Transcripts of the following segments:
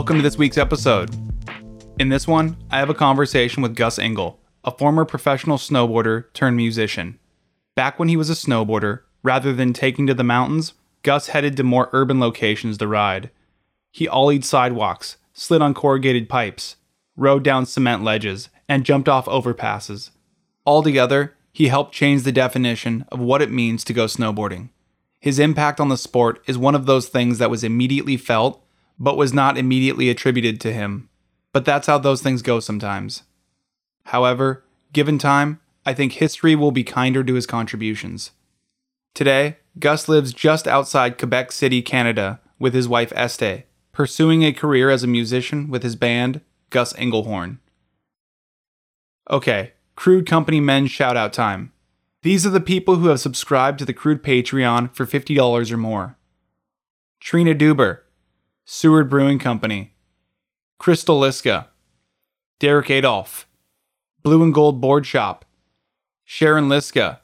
Welcome to this week's episode. In this one, I have a conversation with Gus Engle, a former professional snowboarder turned musician. Back when he was a snowboarder, rather than taking to the mountains, Gus headed to more urban locations to ride. He ollied sidewalks, slid on corrugated pipes, rode down cement ledges, and jumped off overpasses. Altogether, he helped change the definition of what it means to go snowboarding. His impact on the sport is one of those things that was immediately felt, but was not immediately attributed to him. But that's how those things go sometimes. However, given time, I think history will be kinder to his contributions. Today, Gus lives just outside Quebec City, Canada, with his wife Este, pursuing a career as a musician with his band, Gus Englehorn. Okay, Crude Company Men shout out time. These are the people who have subscribed to the Crude Patreon for $50 or more Trina Duber, Seward Brewing Company, Crystal Liska, Derek Adolph, Blue and Gold Board Shop, Sharon Liska,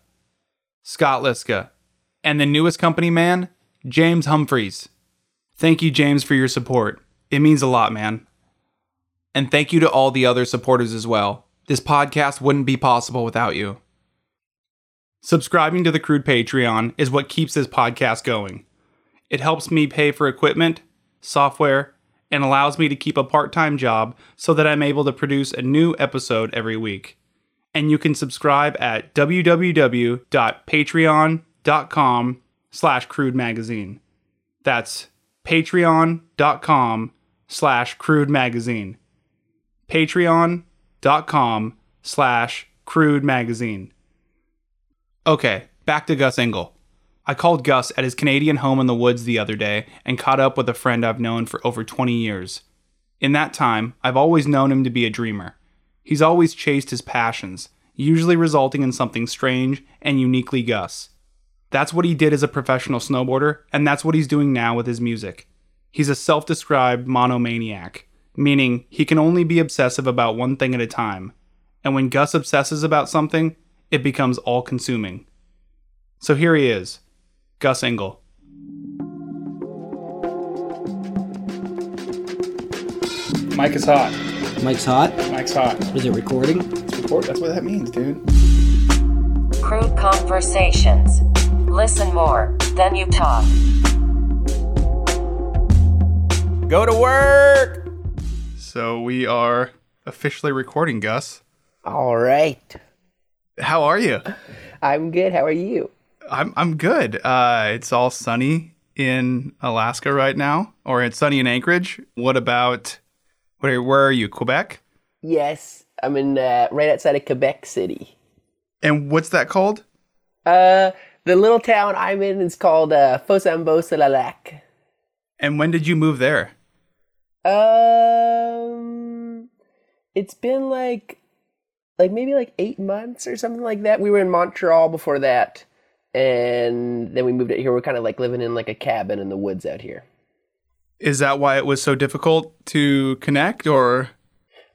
Scott Liska, and the newest company man, James Humphreys. Thank you, James, for your support. It means a lot, man. And thank you to all the other supporters as well. This podcast wouldn't be possible without you. Subscribing to the Crude Patreon is what keeps this podcast going. It helps me pay for equipment, software, and allows me to keep a part-time job so that I'm able to produce a new episode every week. And you can subscribe at www.patreon.com slash crude magazine. That's patreon.com slash crude magazine. Patreon.com slash crude magazine. Okay, back to Gus Engle. I called Gus at his Canadian home in the woods the other day and caught up with a friend I've known for over 20 years. In that time, I've always known him to be a dreamer. He's always chased his passions, usually resulting in something strange and uniquely Gus. That's what he did as a professional snowboarder, and that's what he's doing now with his music. He's a self described monomaniac, meaning he can only be obsessive about one thing at a time. And when Gus obsesses about something, it becomes all consuming. So here he is, Gus Engle. Mike is hot. Mike's hot. Mike's hot. Is it recording? Record. That's what that means, dude. Crude conversations. Listen more, then you talk. Go to work. So we are officially recording, Gus. All right. How are you? I'm good. How are you? I'm I'm good. Uh, it's all sunny in Alaska right now, or it's sunny in Anchorage. What about where? Where are you? Quebec. Yes, I'm in uh, right outside of Quebec City. And what's that called? Uh, the little town I'm in is called uh, Fossambault-sur-le-Lac. And when did you move there? Um, it's been like, like maybe like eight months or something like that. We were in Montreal before that, and then we moved out here. We're kind of like living in like a cabin in the woods out here. Is that why it was so difficult to connect, or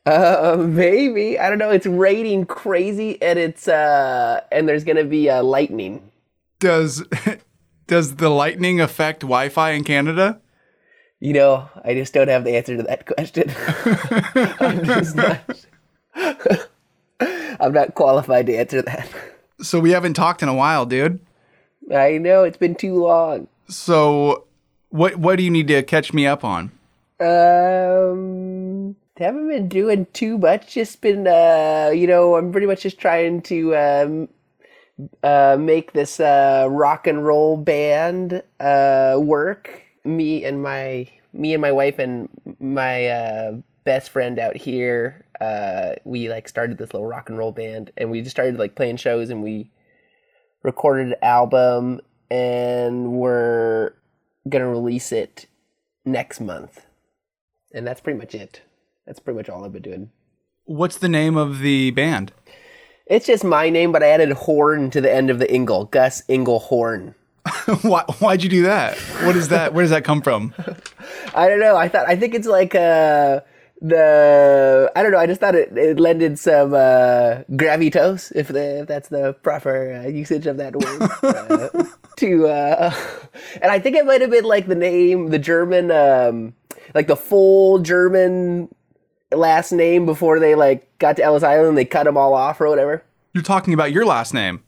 Uh, maybe I don't know. It's raining crazy, and it's uh, and there's gonna be uh, lightning. does does the lightning affect Wi-Fi in Canada? You know, I just don't have the answer to that question. I'm just not. I'm not qualified to answer that. So we haven't talked in a while, dude. I know it's been too long. So what what do you need to catch me up on? Um, haven't been doing too much. Just been, uh, you know, I'm pretty much just trying to um, uh, make this uh, rock and roll band uh, work. Me and my me and my wife and my uh, best friend out here. Uh, we like started this little rock and roll band, and we just started like playing shows, and we recorded an album, and we're gonna release it next month. And that's pretty much it. That's pretty much all I've been doing. What's the name of the band? It's just my name, but I added horn to the end of the Engle. Gus Englehorn. Why why'd you do that? What is that? Where does that come from? I don't know. I thought I think it's like uh the I don't know. I just thought it, it lended some uh, gravitas, if the if that's the proper uh, usage of that word, uh, to uh, and I think it might have been like the name, the German, um, like the full German last name before they like got to Ellis Island. They cut them all off or whatever. You're talking about your last name.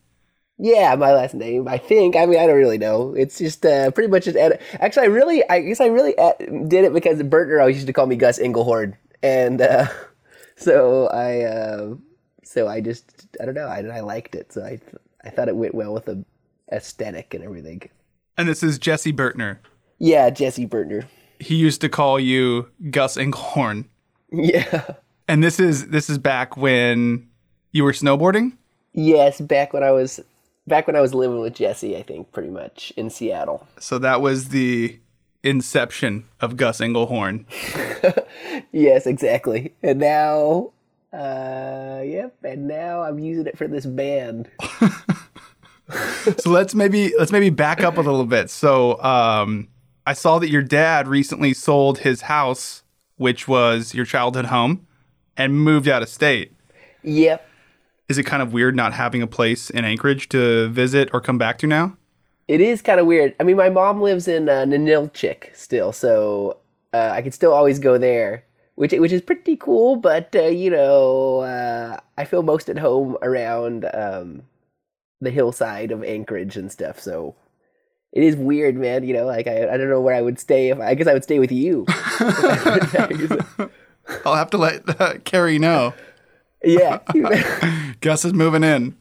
Yeah, my last name. I think. I mean, I don't really know. It's just uh, pretty much just. Ed- Actually, I really, I guess I really ed- did it because Burtner always used to call me Gus Englehorn, and uh, so I, uh, so I just, I don't know. I, I liked it, so I, th- I thought it went well with the aesthetic and everything. And this is Jesse Burtner. Yeah, Jesse Burtner. He used to call you Gus Englehorn. Yeah. And this is this is back when you were snowboarding? Yes, back when I was back when I was living with Jesse, I think pretty much in Seattle. So that was the inception of Gus Englehorn. Yes, exactly. And now uh yep, and now I'm using it for this band. so let's maybe let's maybe back up a little bit. So um I saw that your dad recently sold his house, which was your childhood home, and moved out of state. Yep. Is it kind of weird not having a place in Anchorage to visit or come back to now? It is kind of weird. I mean, my mom lives in uh, Ninilchik still, so uh, I could still always go there, which which is pretty cool. But uh, you know, uh, I feel most at home around um, the hillside of Anchorage and stuff. So it is weird, man. You know, like I, I don't know where I would stay. If I guess I would stay with you. I'll have to let uh, Carrie know. yeah, Gus is moving in.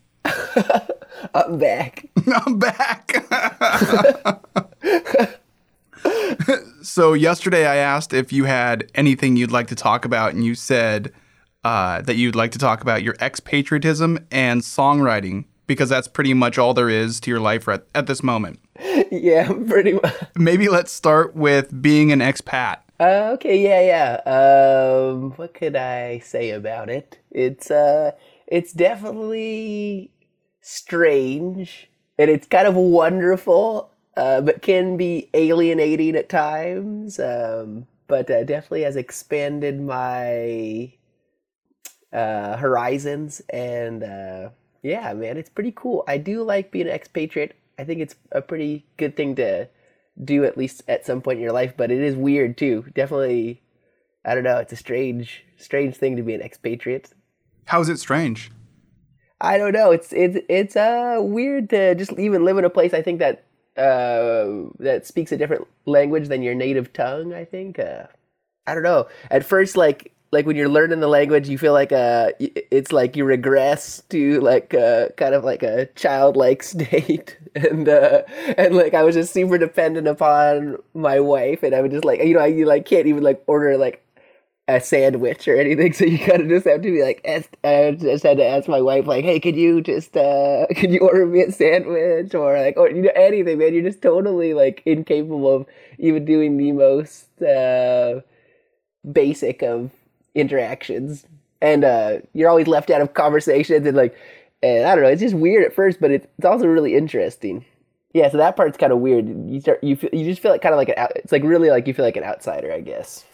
I'm back. I'm back. so yesterday I asked if you had anything you'd like to talk about, and you said uh, that you'd like to talk about your expatriatism and songwriting because that's pretty much all there is to your life at, at this moment. yeah, pretty much. Maybe let's start with being an expat. Uh, okay, yeah, yeah. Um, what could I say about it? It's uh, it's definitely strange, and it's kind of wonderful, uh, but can be alienating at times. Um, but uh, definitely has expanded my uh, horizons, and uh, yeah, man, it's pretty cool. I do like being an expatriate. I think it's a pretty good thing to do at least at some point in your life, but it is weird too. Definitely, I don't know. It's a strange, strange thing to be an expatriate. How is it strange? I don't know. It's it's it's uh weird to just even live in a place. I think that uh that speaks a different language than your native tongue. I think. Uh, I don't know. At first, like like when you're learning the language, you feel like uh it's like you regress to like uh kind of like a childlike state, and uh and like I was just super dependent upon my wife, and I would just like you know I you like can't even like order like a sandwich or anything, so you kind of just have to be like, I just had to ask my wife, like, hey, could you just, uh, could you order me a sandwich or like, or you know, anything, man? You're just totally like incapable of even doing the most uh, basic of interactions, and uh, you're always left out of conversations and like, and I don't know, it's just weird at first, but it's it's also really interesting. Yeah, so that part's kind of weird. You start, you feel, you just feel like kind of like an, out, it's like really like you feel like an outsider, I guess.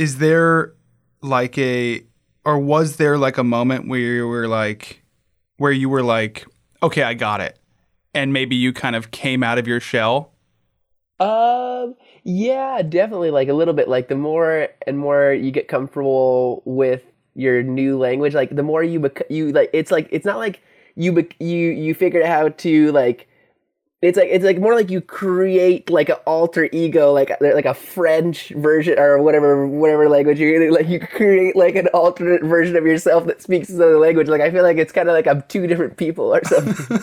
Is there like a, or was there like a moment where you were like, where you were like, okay, I got it. And maybe you kind of came out of your shell? Um, yeah, definitely. Like a little bit. Like the more and more you get comfortable with your new language, like the more you bec- you like. It's like it's not like you bec- you you figured out how to like. It's like it's like more like you create like an alter ego, like like a French version or whatever whatever language you like. You create like an alternate version of yourself that speaks another language. Like I feel like it's kind of like I'm two different people or something.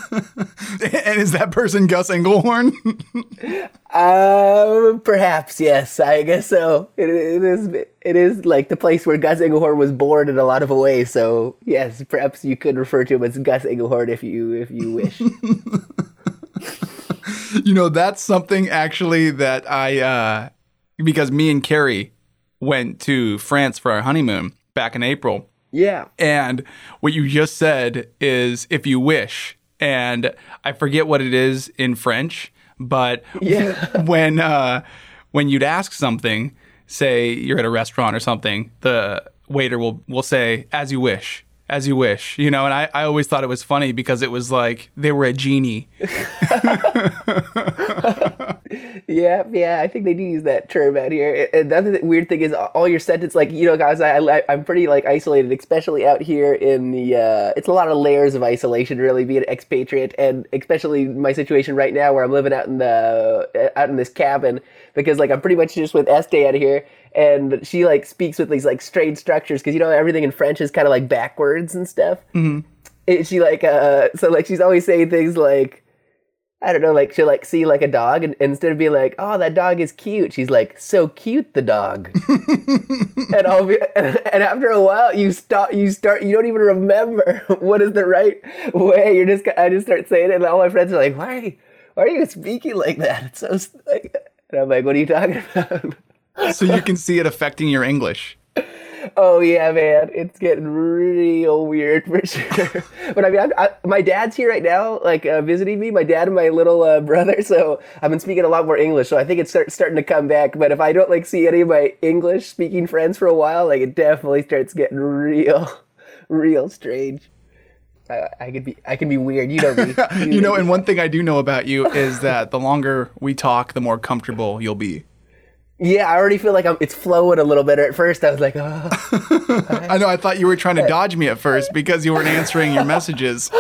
and is that person Gus Englehorn? Um, perhaps yes. I guess so. It, it is. It is like the place where Gus Englehorn was born in a lot of ways. So yes, perhaps you could refer to him as Gus Englehorn if you if you wish. you know, that's something actually that I, uh, because me and Carrie went to France for our honeymoon back in April. yeah. And what you just said is if you wish. And I forget what it is in French, but Yeah. when uh, when you'd ask something, say you're at a restaurant or something, the waiter will will say as you wish, as you wish, you know. And I, I always thought it was funny because it was like they were a genie. Yeah, yeah, I think they do use that term out here. And the other weird thing is, all your sentence, like you know, guys, I, I I'm pretty like isolated, especially out here in the. Uh, it's a lot of layers of isolation, really, being an expatriate, and especially my situation right now, where I'm living out in the out in this cabin, because like I'm pretty much just with Este out of here, and she like speaks with these like strange structures, because you know everything in French is kind of like backwards and stuff. Mm-hmm. It, she like uh, so like she's always saying things like I don't know, like she'll like see like a dog, and, and instead of being like, "Oh, that dog is cute," she's like, "So cute, the dog." and I'll be, and after a while, you stop, you start, you don't even remember what is the right way. You're just, I just start saying it, and all my friends are like, "Why, why are you speaking like that?" It's so, like, and I'm like, "What are you talking about?" so you can see it affecting your English. Oh yeah, man, it's getting real weird for sure. but I mean, I, I, my dad's here right now, like uh, visiting me. My dad and my little uh, brother. So I've been speaking a lot more English. So I think it's start, starting to come back. But if I don't like see any of my English speaking friends for a while, like it definitely starts getting real, real strange. I, I could be, I can be weird. You know me. You, you know, and one thing I do know about you is that the longer we talk, the more comfortable you'll be. Yeah, I already feel like I'm, it's flowing a little bit. At first, I was like, oh. I know. I thought you were trying to dodge me at first because you weren't answering your messages.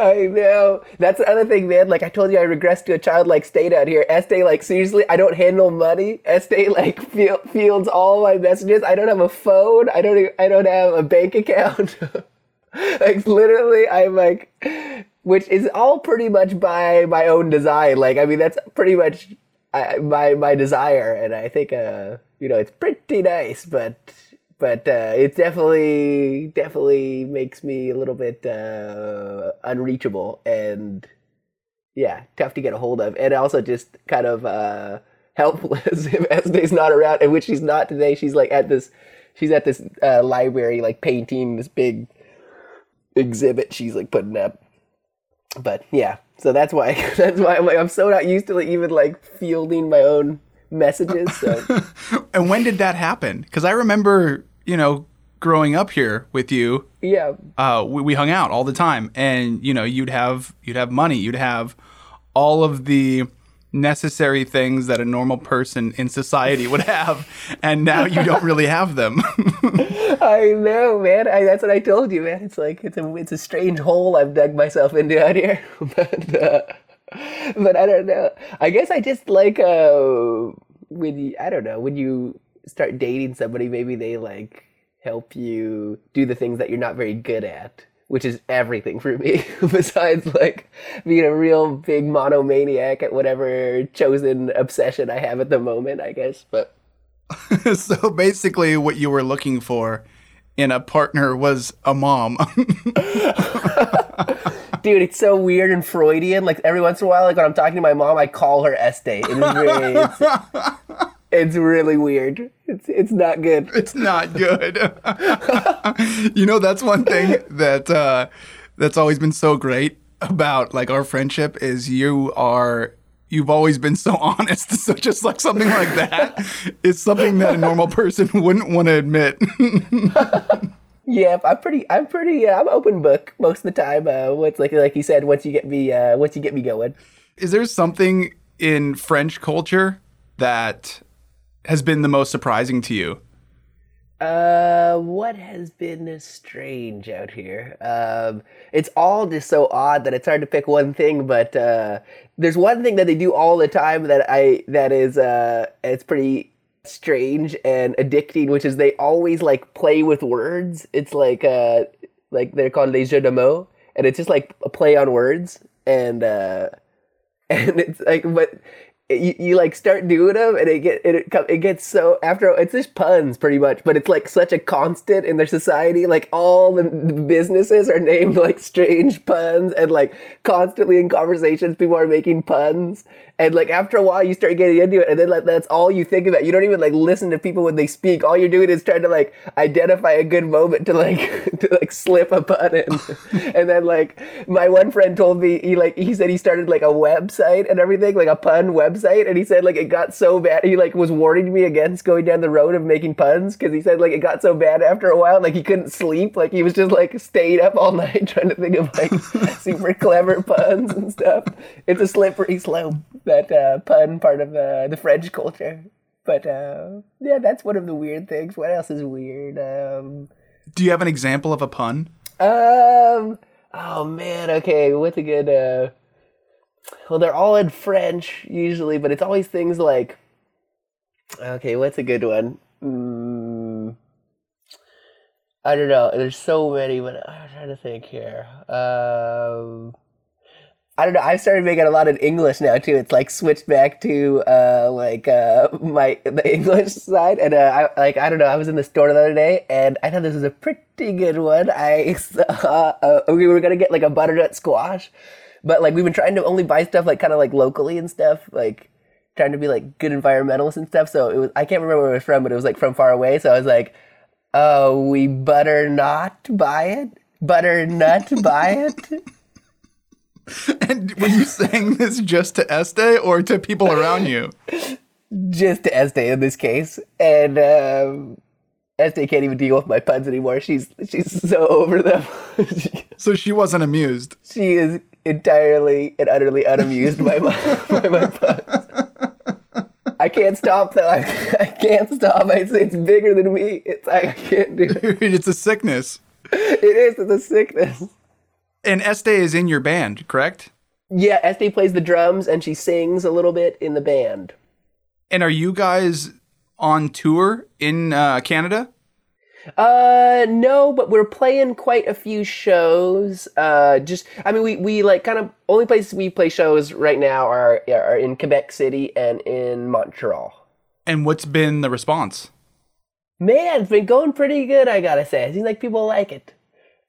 I know. That's the other thing, man. Like I told you, I regressed to a childlike state out here. Este, like seriously, I don't handle money. Este, like fields all my messages. I don't have a phone. I don't. I don't have a bank account. like literally, I'm like, which is all pretty much by my own design. Like I mean, that's pretty much I, my my desire, and I think uh you know it's pretty nice, but but uh, it definitely definitely makes me a little bit uh, unreachable and yeah, tough to get a hold of, and also just kind of uh, helpless if Este's not around, and which she's not today. She's like at this, she's at this uh, library, like painting this big exhibit she's like putting up. But yeah, so that's why that's why I'm like I'm so not used to like, even like fielding my own messages. So. and when did that happen? Because I remember, you know, growing up here with you. Yeah. Uh, we, we hung out all the time, and you know, you'd have you'd have money, you'd have all of the necessary things that a normal person in society would have, and now you don't really have them. I know, man. I, that's what I told you, man. It's like it's a it's a strange hole I've dug myself into out here, but uh, but I don't know. I guess I just like uh when you I don't know when you start dating somebody, maybe they like help you do the things that you're not very good at which is everything for me besides like being a real big monomaniac at whatever chosen obsession I have at the moment, I guess. But so basically what you were looking for in a partner was a mom. Dude, it's so weird and Freudian. Like every once in a while, like when I'm talking to my mom, I call her Este. It is really, it's, it's really weird. It's it's not good. It's not good. you know, that's one thing that uh, that's always been so great about like our friendship is you are you've always been so honest. So just like something like that is something that a normal person wouldn't want to admit. yeah, I'm pretty. I'm pretty. Uh, I'm open book most of the time. Uh, what's like like you said, once you get me, uh, once you get me going. Is there something in French culture that has been the most surprising to you? Uh, what has been strange out here? Um, it's all just so odd that it's hard to pick one thing. But uh, there's one thing that they do all the time that I that is uh, it's pretty strange and addicting, which is they always like play with words. It's like uh, like they're called les jeux de mots, and it's just like a play on words, and uh, and it's like but you, you like start doing them and it get it, it gets so after it's just puns pretty much but it's like such a constant in their society like all the businesses are named like strange puns and like constantly in conversations people are making puns. And like after a while you start getting into it and then like that's all you think about. You don't even like listen to people when they speak. All you're doing is trying to like identify a good moment to like to like slip a pun in and then like my one friend told me he like he said he started like a website and everything like a pun website website, and he said like it got so bad. He like was warning me against going down the road of making puns because he said like it got so bad after a while, like he couldn't sleep. Like he was just like stayed up all night trying to think of like super clever puns and stuff. It's a slippery slope that uh, pun part of uh, the French culture. But uh, yeah, that's one of the weird things. What else is weird? Um, Do you have an example of a pun? um. Oh man. Okay. What's a good? Uh. Well, they're all in French usually, but it's always things like. Okay. What's a good one? Mm, I don't know. There's so many, but I'm trying to think here. Um. I don't know. I've started making a lot in English now too. It's like switched back to uh, like uh, my the English side, and uh, I like I don't know. I was in the store the other day, and I thought this was a pretty good one. I saw uh, we were gonna get like a butternut squash, but like we've been trying to only buy stuff like kind of like locally and stuff, like trying to be like good environmentalists and stuff. So it was I can't remember where it was from, but it was like from far away. So I was like, "Oh, we butter not buy it, butter nut buy it." And were you saying this just to Este or to people around you? just to Este in this case, and um, Este can't even deal with my puns anymore. She's she's so over them. So she wasn't amused. she is entirely and utterly unamused by my by my puns. I can't stop though. I, I can't stop. It's, it's bigger than me. It's I can't do it. it's a sickness. It is. It's a sickness. And Este is in your band, correct? Yeah, Este plays the drums and she sings a little bit in the band. And are you guys on tour in uh, Canada? Uh, no, but we're playing quite a few shows. Uh, just, I mean, we, we like kind of only places we play shows right now are are in Quebec City and in Montreal. And what's been the response? Man, it's been going pretty good. I gotta say, it seems like people like it.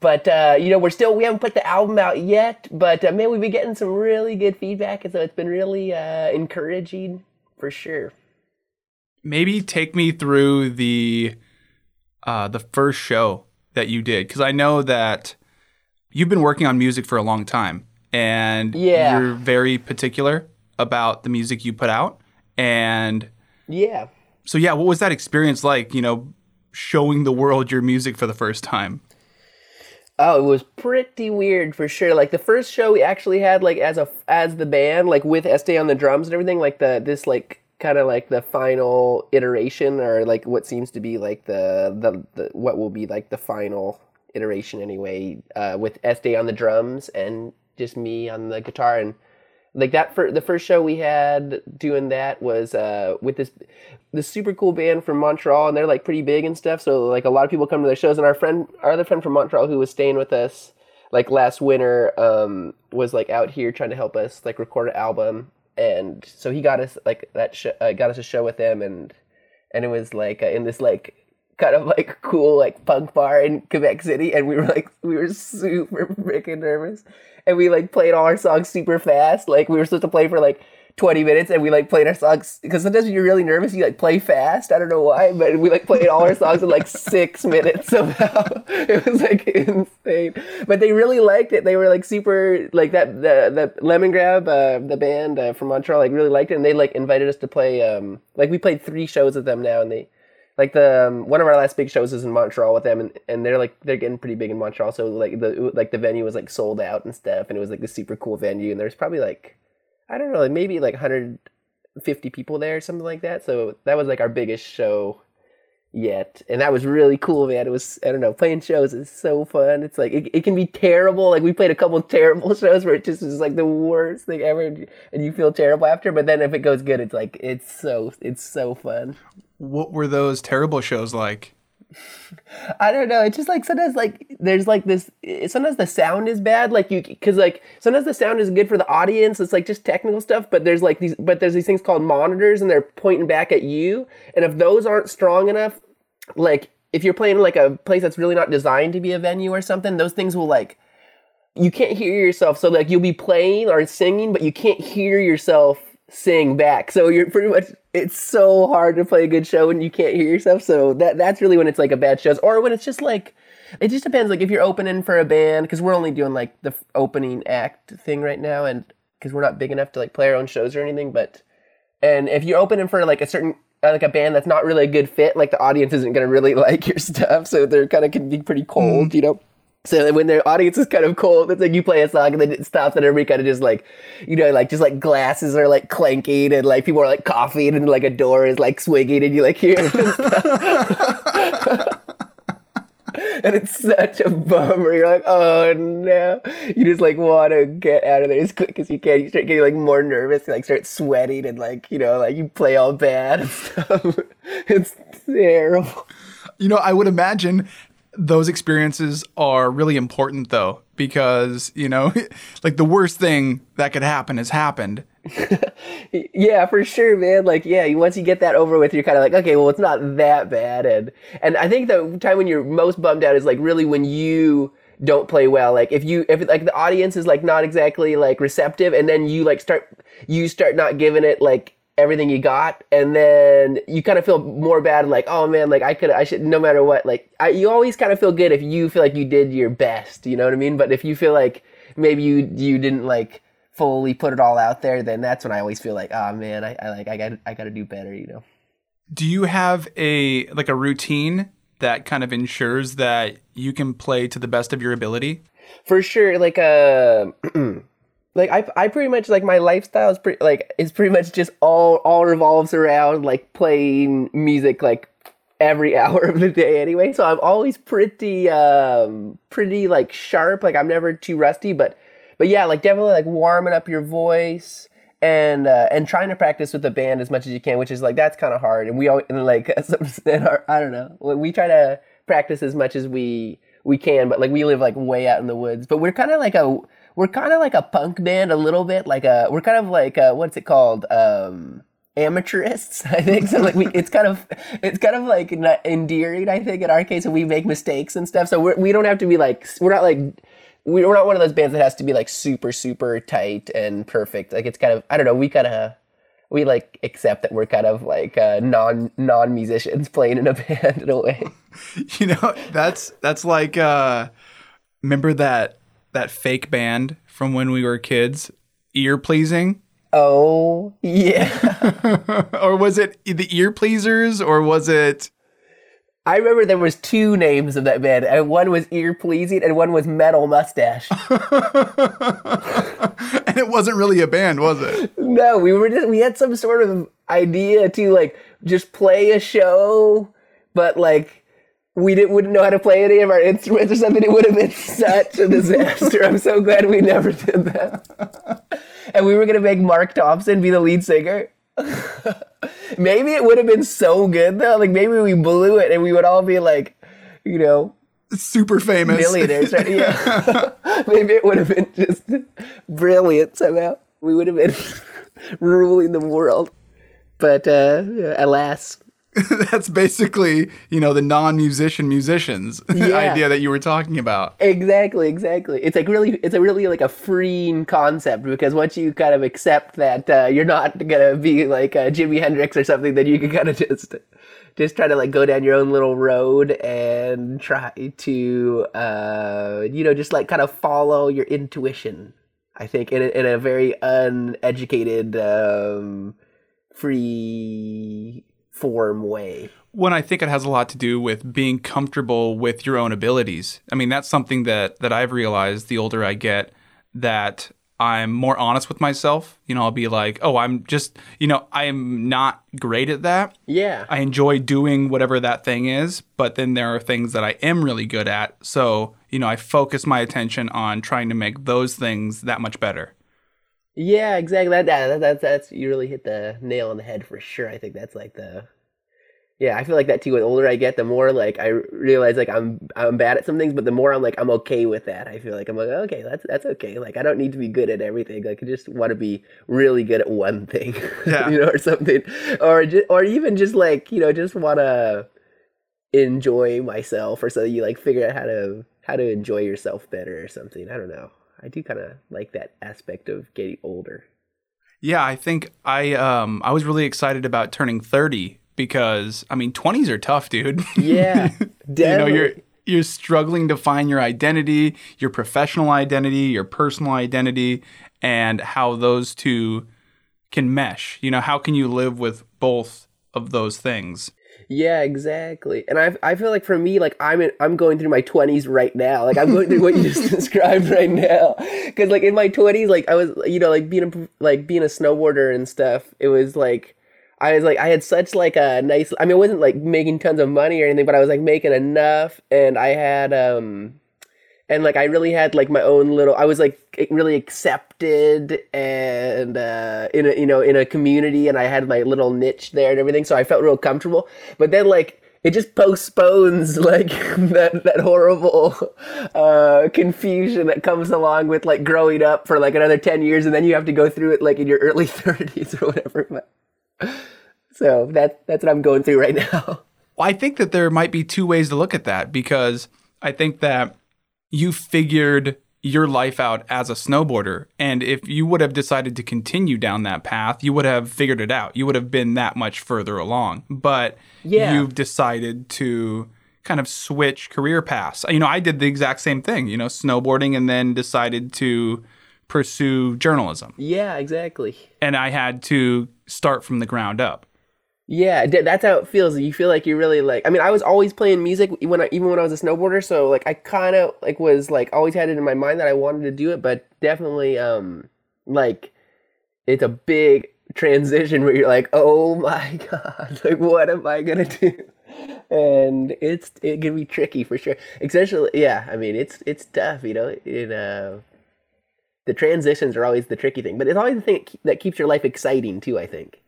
But uh, you know, we're still we haven't put the album out yet. But uh, man, we've been getting some really good feedback, and so it's been really uh, encouraging for sure. Maybe take me through the uh, the first show that you did because I know that you've been working on music for a long time and Yeah. you're very particular about the music you put out. And Yeah. so, yeah, what was that experience like? You know, showing the world your music for the first time. Oh, it was pretty weird for sure. Like the first show we actually had like as a as the band, like with Este on the drums and everything, like the this like kind of like the final iteration or like what seems to be like the the, the what will be like the final iteration anyway, uh, with Este on the drums and just me on the guitar. And like that for the first show we had doing that was uh with this this super cool band from Montreal and they're like pretty big and stuff. So like a lot of people come to their shows and our friend our other friend from Montreal who was staying with us like last winter um was like out here trying to help us like record an album and so he got us like that sh- uh, got us a show with them and and it was like uh, in this like kind of like cool like punk bar in Quebec City and we were like we were super freaking nervous. And we like played all our songs super fast. Like we were supposed to play for like 20 minutes and we like played our songs because sometimes when you're really nervous you like play fast. I don't know why but we like played all our songs in like six minutes somehow. It was like insane. But they really liked it. They were like super like that the the lemon grab uh, the band uh, from Montreal like really liked it. And they like invited us to play um like we played three shows with them now and they like the um, one of our last big shows is in Montreal with them, and, and they're like they're getting pretty big in Montreal. So like the like the venue was like sold out and stuff, and it was like this super cool venue, and there's probably like I don't know, maybe like 150 people there, or something like that. So that was like our biggest show yet, and that was really cool, man. It was I don't know, playing shows is so fun. It's like it, it can be terrible. Like we played a couple terrible shows where it just was like the worst thing ever, and you feel terrible after. But then if it goes good, it's like it's so it's so fun. What were those terrible shows like? I don't know. It's just like sometimes like there's like this. Sometimes the sound is bad. Like you, because like sometimes the sound is good for the audience. It's like just technical stuff. But there's like these. But there's these things called monitors, and they're pointing back at you. And if those aren't strong enough, like if you're playing like a place that's really not designed to be a venue or something, those things will like you can't hear yourself. So like you'll be playing or singing, but you can't hear yourself sing back. So you're pretty much it's so hard to play a good show when you can't hear yourself. So that that's really when it's like a bad show, or when it's just like it just depends. Like if you're opening for a band, because we're only doing like the f- opening act thing right now, and because we're not big enough to like play our own shows or anything, but and if you're opening for like a certain uh, like a band that's not really a good fit, like the audience isn't gonna really like your stuff, so they're kind of can be pretty cold, you know. So when their audience is kind of cold, it's like you play a song and then it stops and everybody kind of just like, you know, like just like glasses are like clanking and like people are like coughing and like a door is like swinging and you like hear and it's such a bummer. You're like, oh no. You just like want to get out of there as quick as you can. You start getting like more nervous, you, like start sweating and like, you know, like you play all bad and stuff. it's terrible. You know, I would imagine those experiences are really important though, because, you know, like the worst thing that could happen has happened. yeah, for sure, man. Like, yeah, once you get that over with, you're kind of like, okay, well, it's not that bad. And and I think the time when you're most bummed out is like really when you don't play well. Like if you if like the audience is like not exactly like receptive, and then you like start you start not giving it like everything you got, and then you kind of feel more bad. Like, oh man, like I could I should no matter what. Like I, you always kind of feel good if you feel like you did your best. You know what I mean? But if you feel like maybe you you didn't like fully put it all out there, then that's when I always feel like, oh man, I, I like I got I got to do better, you know. Do you have a like a routine that kind of ensures that you can play to the best of your ability? For sure, like uh like I I pretty much like my lifestyle is pretty like it's pretty much just all all revolves around like playing music like every hour of the day anyway. So I'm always pretty um pretty like sharp, like I'm never too rusty, but but yeah, like definitely like warming up your voice and uh, and trying to practice with the band as much as you can, which is like that's kind of hard. And we all and like in our, I don't know, we try to practice as much as we we can, but like we live like way out in the woods. But we're kind of like a we're kind of like a punk band a little bit, like a we're kind of like a, what's it called? Um, amateurists i think. So like we it's kind of it's kind of like endearing i think in our case and we make mistakes and stuff. So we're, we don't have to be like we're not like we- we're not one of those bands that has to be like super super tight and perfect. Like it's kind of i don't know we kind of we like accept that we're kind of like uh, non non musicians playing in a band in a way. You know, that's that's like uh remember that that fake band from when we were kids, ear pleasing? oh yeah or was it the ear pleasers or was it i remember there was two names of that band and one was ear pleasing and one was metal mustache and it wasn't really a band, was it? No, we were just we had some sort of idea to like just play a show, but like we didn't wouldn't know how to play any of our instruments or something. It would have been such a disaster. I'm so glad we never did that. And we were gonna make Mark Thompson be the lead singer. maybe it would have been so good though. Like maybe we blew it and we would all be like, you know, Super famous. millionaires, right? Yeah. Maybe it would have been just brilliant somehow. We would have been ruling the world. But uh, alas, That's basically, you know, the non-musician musicians Yeah. idea that you were talking about. exactly, exactly. It's like really, it's a really like a freeing concept because once you kind of accept that uh, you're not gonna be like uh, Jimi Hendrix or something, then you can kind of just just try to like go down your own little road and try to uh, you know just like kind of follow your intuition. I think in a, in a very uneducated, um, free form way. When I think it has a lot to do with being comfortable with your own abilities. I mean, that's something that that I've realized the older I get that I'm more honest with myself. You know, I'll be like, "Oh, I'm just, you know, I'm not great at that. Yeah. I enjoy doing whatever that thing is, but then there are things that I am really good at. So, you know, I focus my attention on trying to make those things that much better. Yeah, exactly. That, that that's that's you really hit the nail on the head for sure. I think that's like the yeah. I feel like that too. The older I get, the more like I realize like I'm I'm bad at some things, but the more I'm like I'm okay with that. I feel like I'm like okay, that's that's okay. Like I don't need to be good at everything. Like I just want to be really good at one thing, Yeah. you know, or something, or just, or even just like you know just want to enjoy myself, or so you like figure out how to how to enjoy yourself better or something. I don't know. I do kind of like that aspect of getting older. Yeah, I think I um I was really excited about turning 30 because I mean 20s are tough, dude. Yeah, you know, you're you're struggling to find your identity, your professional identity, your personal identity, and how those two can mesh? You know, how can you live with both of those things? Yeah, exactly. And I I feel like for me, like I'm in, I'm going through my twenties right now. Like I'm going through what you just described right now. Because like in my twenties, like I was, you know, like being a like being a snowboarder and stuff. It was like I was like I had such like a nice. I mean, I wasn't like making tons of money or anything, but I was like making enough, and I had um and like I really had like my own little. I was like really accepted and uh, in a you know in a community, and I had my little niche there and everything. So I felt real comfortable. But then like it just postpones like that that horrible uh, confusion that comes along with like growing up for like another ten years, and then you have to go through it like in your early thirties or whatever. But, so that that's what I'm going through right now. Well, I think that there might be two ways to look at that because I think that you figured your life out as a snowboarder. And if you would have decided to continue down that path, you would have figured it out. You would have been that much further along. But Yeah. you've decided to kind of switch career paths. You know, I did the exact same thing, you know, snowboarding and then decided to pursue journalism. Yeah, exactly. And I had to start from the ground up. Yeah, that's how it feels. You feel like you're really like. I mean, I was always playing music when I, even when I was a snowboarder. So like, I kind of like was like always had it in my mind that I wanted to do it, but definitely um like it's a big transition where you're like, oh my god, like what am I gonna do? And it's it can be tricky for sure. Especially, yeah. I mean, it's it's tough, you know. In uh, the transitions are always the tricky thing, but it's always the thing that keeps your life exciting too. I think.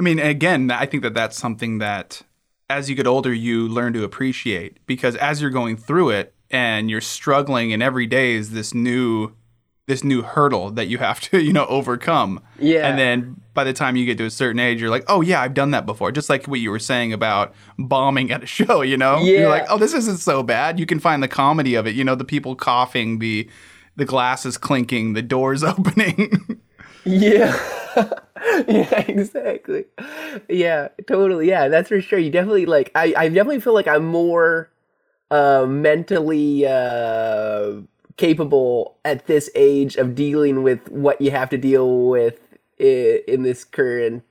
I mean, again, I think that that's something that as you get older, you learn to appreciate because as you're going through it and you're struggling, and every day is this new, this new hurdle that you have to, you know, overcome. Yeah. And then by the time you get to a certain age, you're like, oh yeah, I've done that before. Just like what you were saying about bombing at a show, you know? Yeah. You're like, oh, this isn't so bad. You can find the comedy of it. You know, the people coughing, the the glasses clinking, the doors opening. Yeah. yeah, exactly. Yeah, totally. Yeah, that's for sure. You definitely like I, I definitely feel like I'm more uh mentally uh capable at this age of dealing with what you have to deal with in, in this current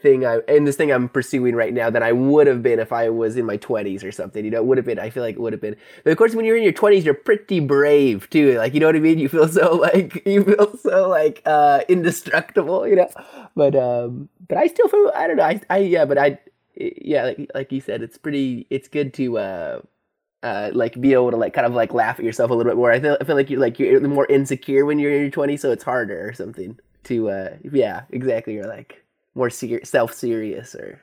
thing I in this thing I'm pursuing right now than I would have been if I was in my 20s or something. You know, it would have been. I feel like it would have been. But of course, when you're in your 20s, you're pretty brave too. Like you know what I mean. You feel so like you feel so like uh indestructible. You know. But um, but I still feel. I don't know. I I yeah. But I yeah. Like like you said, it's pretty. It's good to uh. Uh, like be able to like kind of like laugh at yourself a little bit more. I feel I feel like you're like you're more insecure when you're in your 20s, so it's harder or something to uh yeah exactly. You're like more ser- self serious or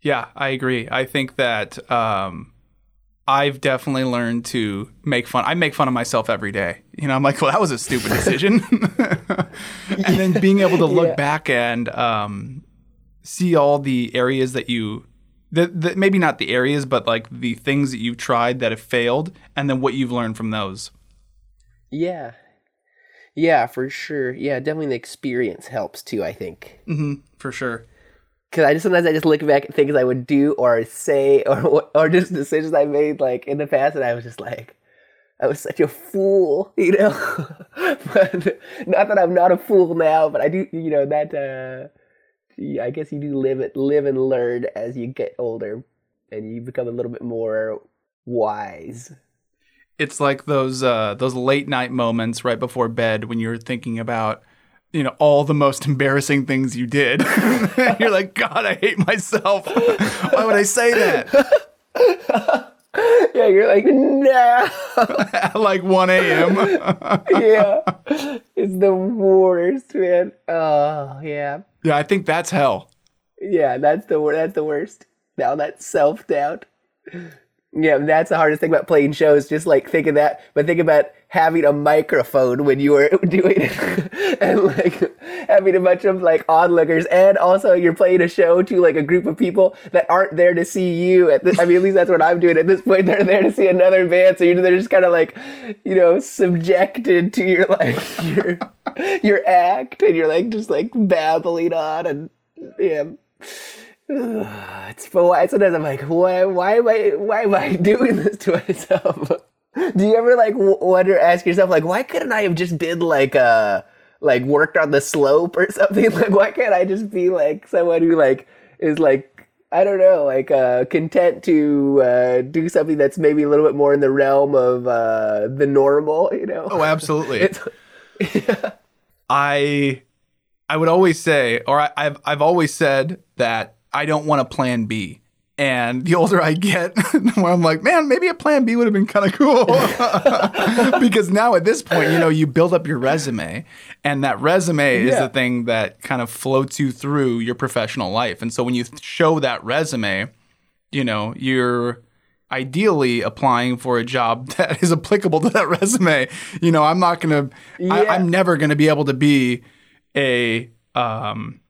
Yeah, I agree. I think that um, I've definitely learned to make fun. I make fun of myself every day. You know, I'm like, well, that was a stupid decision. and then being able to look Yeah. back and um, see all the areas that you, that, that maybe not the areas, but like the things that you've tried that have failed, and then what you've learned from those. yeah yeah for sure yeah definitely the experience helps too i think hmm for sure. because i just sometimes i just look back at things i would do or say or or just decisions i made like in the past and i was just like I was such a fool, you know. but not that I'm not a fool now, but I do, you know, that. uh I guess you do live it, live and learn as you get older, and you become a little bit more wise. it's like those uh, those late night moments right before bed when you're thinking about you know all the most embarrassing things you did. you're like, God, I hate myself. Why would I say that Yeah, you're like, nah. at like 1 a.m.? yeah, it's the worst, man. Oh, yeah, yeah, I think that's hell. yeah. That's the that's the worst. Now that self doubt. Yeah, that's the hardest thing about playing shows. Just like think of that, but think about having a microphone when you were doing it, and like having a bunch of like onlookers, and also you're playing a show to like a group of people that aren't there to see you. At this, I mean, at least that's what I'm doing at this point. They're there to see another band, so they're just kind of like, you know, subjected to your like your your act, and you're like just like babbling on, and yeah. It's but why sometimes I'm like, why, why am I, why am I doing this to myself? Do you ever like wonder, ask yourself, like, why couldn't I have just been like a, like worked on the slope or something. Like, why can't I just be like someone who like is like I don't know, like uh, content to uh, do something that's maybe a little bit more in the realm of uh, the normal, you know? Oh, absolutely. It's, I I would always say, or I, I've I've always said that I don't want a plan B. And the older I get, the more I'm like, man, maybe a plan B would have been kind of cool. because now at this point, you know, you build up your resume, and that resume is the thing that kind of floats you through your professional life. And so when you show that resume, you know, you're ideally applying for a job that is applicable to that resume. You know, I'm not gonna, I, Yeah. I'm never gonna be able to be a, um,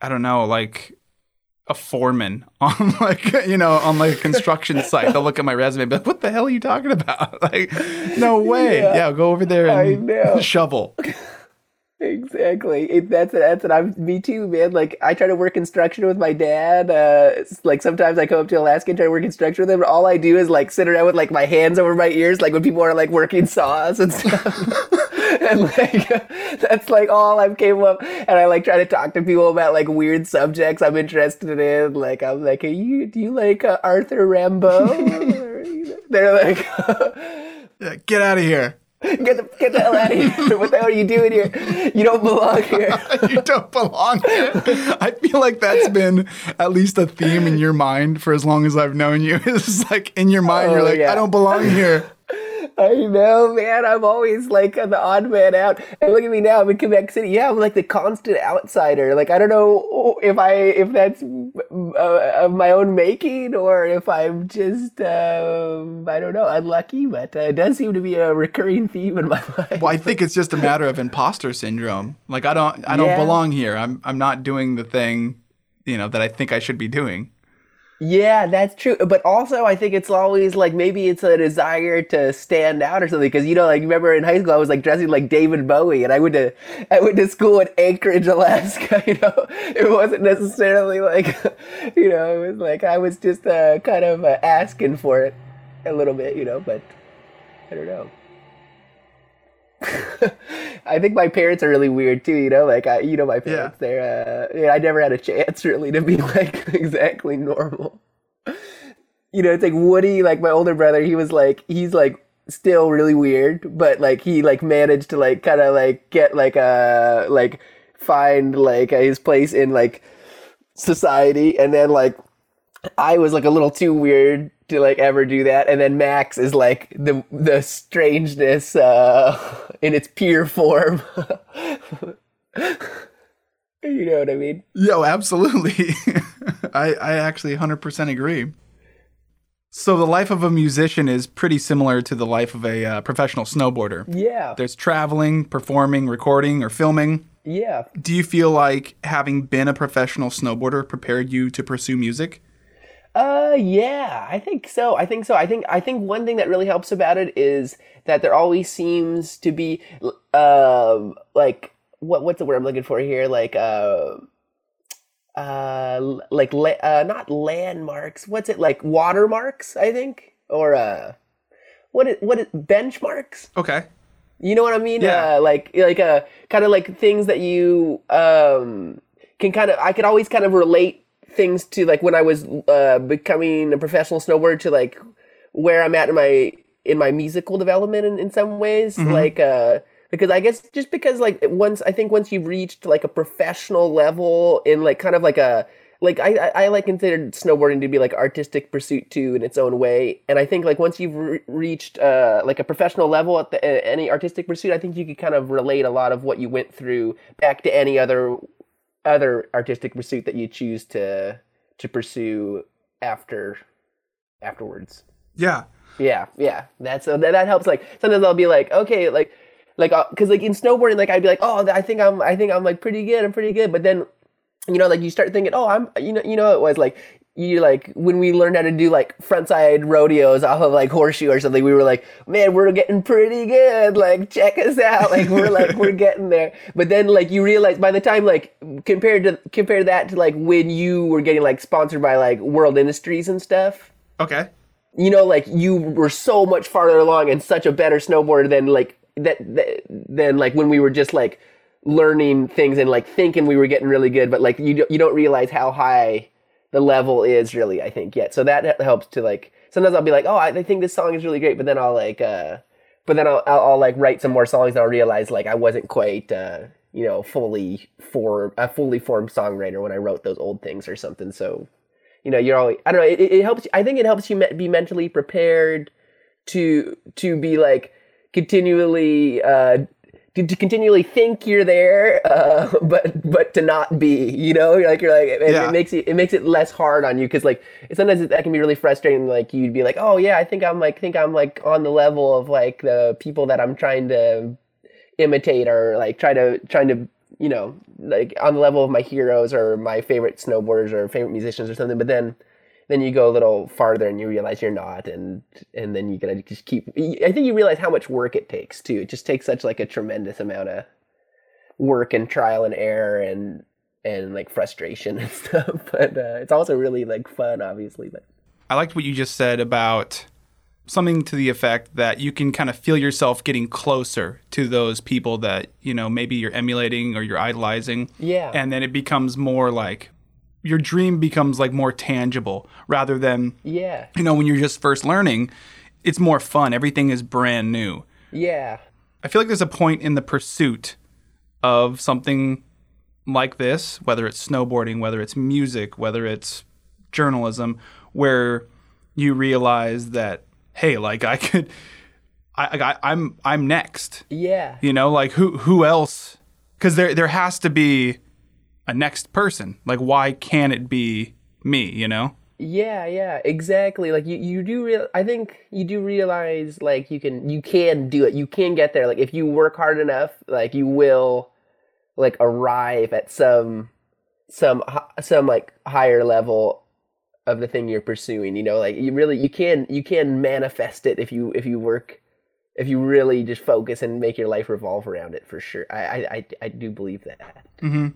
I don't know, like a foreman on like you know on like a construction site. They'll look at my resume, and be like, "What the hell are you talking about?" Like, no way. Yeah. Yeah, go over there and shovel. Exactly. It, that's that's what I'm. Me too, man. Like I try to work construction with my dad. Uh, like sometimes I come up to Alaska and try to work construction with him. And all I do is like sit around with like my hands over my ears, like when people are like working saws and stuff. and like that's like all I've came up. And I like try to talk to people about like weird subjects I'm interested in. Like I'm like, are you do you like uh, Arthur Rimbaud? Or, you know, They're like. Yeah, get out of here. Get the, get the hell out of here. What the hell are you doing here? You don't belong here. you don't belong here. I feel like that's been at least a theme in your mind for as long as I've known you. It's like in your mind, you're Oh, like, yeah. I don't belong here. I know, man. I'm always like the odd man out. And look at me now. I'm in Quebec City. Yeah, I'm like the constant outsider. Like I don't know if I if that's uh, of my own making or if I'm just um, I don't know unlucky. But uh, it does seem to be a recurring theme in my life. Well, I think it's just a matter of imposter syndrome. Like I don't, I don't Yeah. belong here. I'm, I'm not doing the thing, you know, that I think I should be doing. Yeah, that's true. But also, I think it's always like maybe it's a desire to stand out or something. Because you know, like remember in high school, I was like dressing like David Bowie, and I went to I went to school in Anchorage, Alaska. You know, it wasn't necessarily like you know, it was like I was just uh, kind of uh, asking for it a little bit, you know. But I don't know. I think my parents are really weird too, you know. Like I, you know, my parents. They're. Uh, yeah, I never had a chance really to be like exactly normal. You know, it's like Woody, like my older brother. He was like, he's like still really weird, but like he like managed to like kind of like get like a like find like his place in like society, and then like I was like a little too weird to like ever do that. And then Max is like the the strangeness uh in its pure form. you know what I mean? Yo, absolutely. I, I actually 100% agree. So the life of a musician is pretty similar to the life of a uh, professional snowboarder. Yeah. There's traveling, performing, recording, or filming. Yeah. Do you feel like having been a professional snowboarder prepared you to pursue music? Uh yeah, I think so. I think so. I think I think one thing that really helps about it is that there always seems to be um like what what's the word I'm looking for here? Like uh uh like la- uh not landmarks. What's it like watermarks, I think? Or uh what is what is benchmarks? Okay. You know what I mean? Yeah. Uh, like like uh kind of like things that you um can kind of I could always kind of relate things to like when I was uh becoming a professional snowboarder to like where I'm at in my in my musical development in, in some ways. Like uh because I guess just because like once I think once you've reached like a professional level in like kind of like a like I, I, I like considered snowboarding to be like artistic pursuit too in its own way. And i think like once you've re- reached uh, like a professional level at the, uh, any artistic pursuit i think you could kind of relate a lot of what you went through back to any other other artistic pursuit that you choose to to pursue after afterwards Yeah. yeah, yeah. That's uh, that, that helps. Like sometimes I'll be like, okay, like, like, uh, cause like in snowboarding, like I'd be like, oh, I think I'm, I think I'm like pretty good. I'm pretty good. But then, you know, like you start thinking, oh, I'm, you know, you know, it was like you like when we learned how to do like frontside rodeos off of like horseshoe or something. We were like, man, we're getting pretty good. Like, check us out. Like we're like we're getting there. But then like you realize by the time like compared to compare that to like when you were getting like sponsored by like World Industries and stuff Okay. you know, like you were so much farther along and such a better snowboarder than like that, that than like when we were just like learning things and like thinking we were getting really good, but like you, you don't realize how high the level is really, I think, yet. So that helps to like, sometimes I'll be like, oh, I think this song is really great, but then I'll like, uh, but then I'll, I'll, I'll like write some more songs and I'll realize like I wasn't quite, uh, you know, fully for a fully formed songwriter when I wrote those old things or something. So, you know, you're always, I don't know, it, it helps, I think it helps you be mentally prepared to, to be like continually, uh, to, to continually think you're there, uh, but but to not be, you know, you're like you're like it, Yeah. it makes it it makes it less hard on you because like sometimes it, that can be really frustrating. Like you'd be like, oh yeah, I think I'm like think I'm like on the level of like the people that I'm trying to imitate or like try to trying to you know like on the level of my heroes or my favorite snowboarders or favorite musicians or something. But then then you go a little farther and you realize you're not and and then you gotta just keep i think you realize how much work it takes too it just takes such like a tremendous amount of work and trial and error and and like frustration and stuff but uh, it's also really like fun obviously but I liked what you just said about something to the effect that you can kind of feel yourself getting closer to those people that, you know, maybe you're emulating or you're idolizing. Yeah. And then it becomes more like your dream becomes like more tangible rather than, yeah you know, when you're just first learning, it's more fun. Everything is brand new. yeah I feel like there's a point in the pursuit of something like this, whether it's snowboarding, whether it's music, whether it's journalism, where you realize that hey, like I could, I, I I'm I'm next. yeah You know, like who who else? Because there there has to be a next person. Like why can't it be me? You know? Yeah, yeah, exactly. Like you, you do real. I think you do realize like you can, you can do it. You can get there. Like if you work hard enough, like you will, like arrive at some, some, some like higher level of the thing you're pursuing. You know, like you really, you can, you can manifest it if you, if you work, if you really just focus and make your life revolve around it for sure. I, I, I, I do believe that. Mm-hmm.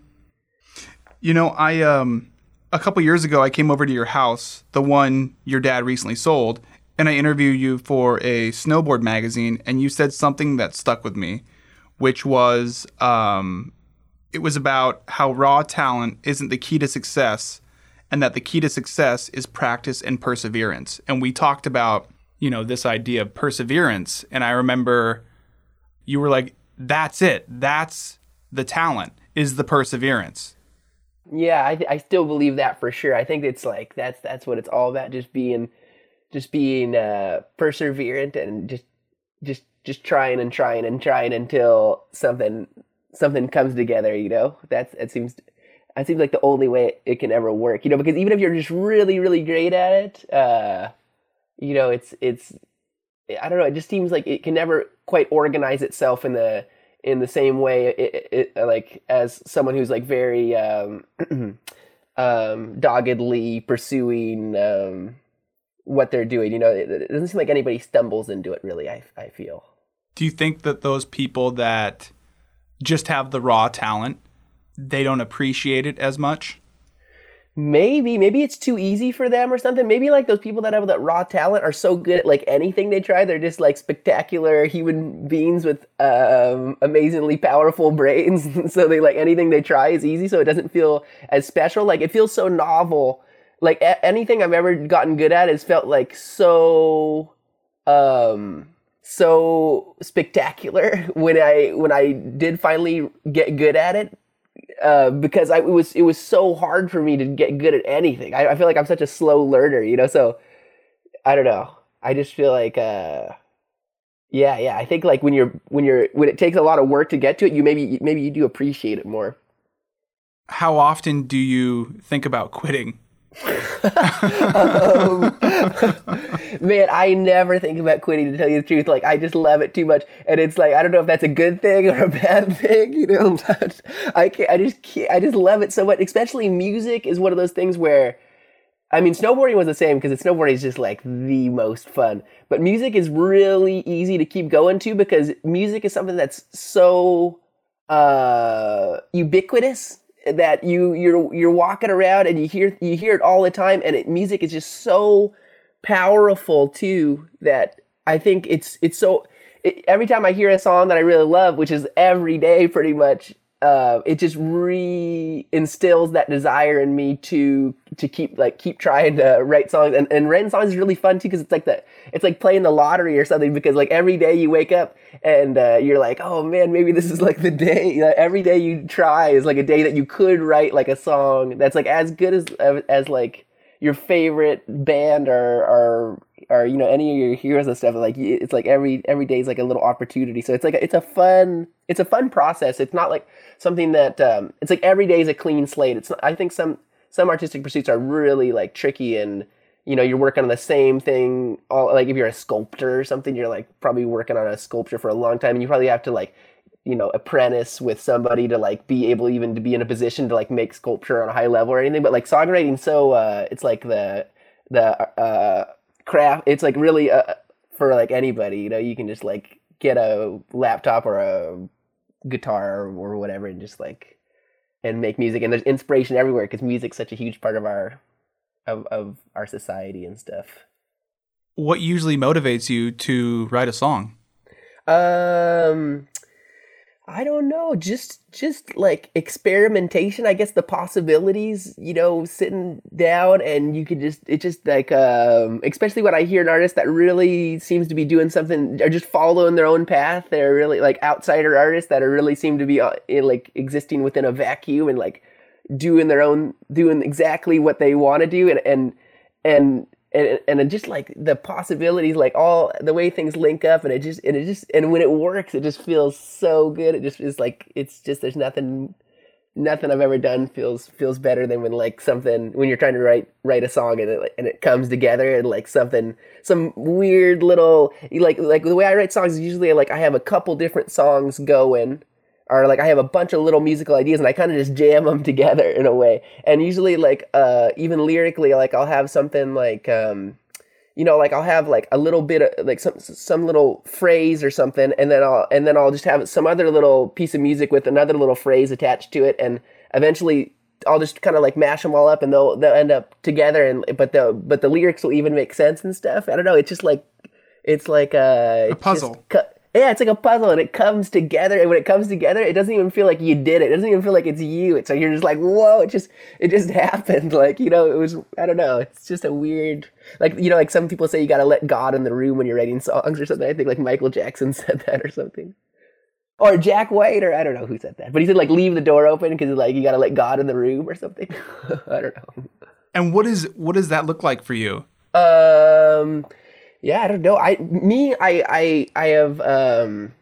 You know, I um a couple years ago I came over to your house, the one your dad recently sold, and I interviewed you for a snowboard magazine and you said something that stuck with me, which was um it was about how raw talent isn't the key to success and that the key to success is practice and perseverance. And we talked about, you know, this idea of perseverance and I remember you were like that's it. That's the talent is the perseverance. Yeah, I, I still believe that for sure. I think it's like that's that's what it's all about. Just being, just being uh, perseverant and just just just trying and trying and trying until something something comes together. You know, that's it seems that seems like the only way it, can ever work. You know, because even if you're just really really great at it, uh, you know, it's it's I don't know. It just seems like it can never quite organize itself in the in the same way it, it, like as someone who's like very um, um, doggedly pursuing um, what they're doing. You know, it, it doesn't seem like anybody stumbles into it. Really, I I feel. Do you think that those people that just have the raw talent, they don't appreciate it as much? Maybe, maybe it's too easy for them or something. Maybe like those people that have that raw talent are so good at like anything they try. They're just like spectacular human beings with um, amazingly powerful brains. so they like anything they try is easy. So it doesn't feel as special. Like it feels so novel. Like a- anything I've ever gotten good at has felt like so, um, so spectacular when I when I did finally get good at it uh, because I it was it was so hard for me to get good at anything. I, I feel like I'm such a slow learner, you know. So I don't know. I just feel like, uh, yeah, yeah. I think like when you're when you're when it takes a lot of work to get to it, you maybe maybe you do appreciate it more. How often do you think about quitting? Man, I never think about quitting to tell you the truth. Like I just love it too much, and it's like I don't know if that's a good thing or a bad thing, you know. I can't, I just can't, I just love it so much. Especially music is one of those things where, I mean, snowboarding was the same because snowboarding is just like the most fun. But music is really easy to keep going to because music is something that's so uh, ubiquitous that you you're you're walking around and you hear you hear it all the time and it, music is just so powerful too that I think it's it's so it, every time I hear a song that I really love which is every day pretty much uh, it just re instills that desire in me to to keep like keep trying to write songs. And, and writing songs is really fun too because it's like the it's like playing the lottery or something because like every day you wake up and uh, you're like oh man maybe this is like the day every day you try is like a day that you could write like a song that's like as good as as, as like your favorite band or or or you know any of your heroes and stuff like it's like every every day is like a little opportunity. So it's like a, it's a fun it's a fun process. It's not like something that um, it's like every day is a clean slate. It's not, i think some some artistic pursuits are really like tricky and you know you're working on the same thing all like if you're a sculptor or something you're like probably working on a sculpture for a long time and you probably have to like you know apprentice with somebody to like be able even to be in a position to like make sculpture on a high level or anything. But like songwriting so uh it's like the the uh craft it's like really uh, for like anybody you know you can just like get a laptop or a guitar or whatever and just like and make music and there's inspiration everywhere because music's such a huge part of our of, of our society and stuff What usually motivates you to write a song? Um, I don't know. Just just like experimentation. I guess the possibilities. You know, sitting down and you could just it just like um, especially when I hear an artist that really seems to be doing something or just following their own path. They're really like outsider artists that are really seem to be uh, like existing within a vacuum and like doing their own doing exactly what they want to do and and and and and just like the possibilities like all the way things link up and it just and it just and when it works it just feels so good. It just is like it's just there's nothing nothing I've ever done feels feels better than when like something when you're trying to write write a song and it and it comes together and like something some weird little like like the way I write songs is usually like I have a couple different songs going or like I have a bunch of little musical ideas and I kind of just jam them together in a way. And usually like uh even lyrically like I'll have something like um you know like I'll have like a little bit of like some some little phrase or something and then I'll and then I'll just have some other little piece of music with another little phrase attached to it and eventually I'll just kind of like mash them all up and they'll they'll end up together and but the but the lyrics will even make sense and stuff. I don't know, it's just like it's like uh, A puzzle. Yeah, it's like a puzzle and it comes together. And when it comes together, it doesn't even feel like you did it. It doesn't even feel like it's you. It's like you're just like, whoa, it just it just happened. Like, you know, it was I don't know. It's just a weird like you know, like some people say you gotta let God in the room when you're writing songs or something. I think like Michael Jackson said that or something. Or Jack White, or I don't know who said that, but he said like leave the door open because like you gotta let God in the room or something. I don't know. And what is what does that look like for you? Um, yeah, I don't know. I me, I I I have um,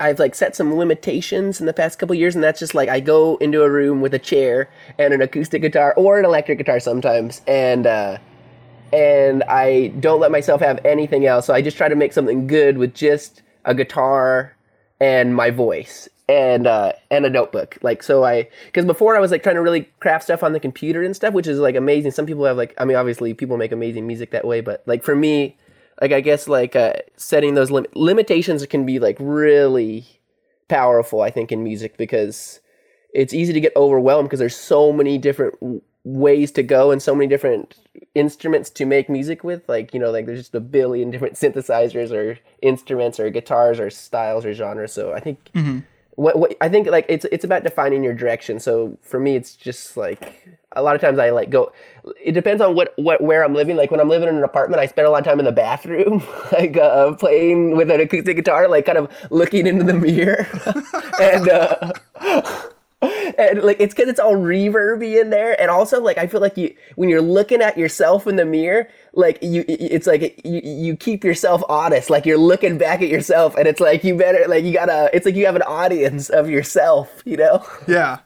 I've like set some limitations in the past couple years, and that's just like I go into a room with a chair and an acoustic guitar or an electric guitar sometimes, and uh, and I don't let myself have anything else. So I just try to make something good with just a guitar and my voice and uh, and a notebook. Like so, I because before I was like trying to really craft stuff on the computer and stuff, which is like amazing. Some people have like I mean, obviously people make amazing music that way, but like for me, like I guess like uh, setting those lim- limitations can be like really powerful. I think in music because it's easy to get overwhelmed because there's so many different w- ways to go and so many different instruments to make music with like you know like there's just a billion different synthesizers or instruments or guitars or styles or genres so i think what, what i think like it's it's about defining your direction. So for me it's just like a lot of times i like go it depends on what what where i'm living. Like when i'm living in an apartment i spend a lot of time in the bathroom like uh playing with an acoustic guitar like kind of looking into the mirror. And uh and like it's because it's all reverby in there. And also like i feel like you when you're looking at yourself in the mirror like you it's like you, you keep yourself honest. Like you're looking back at yourself and it's like you better like you gotta it's like you have an audience of yourself you know? Yeah.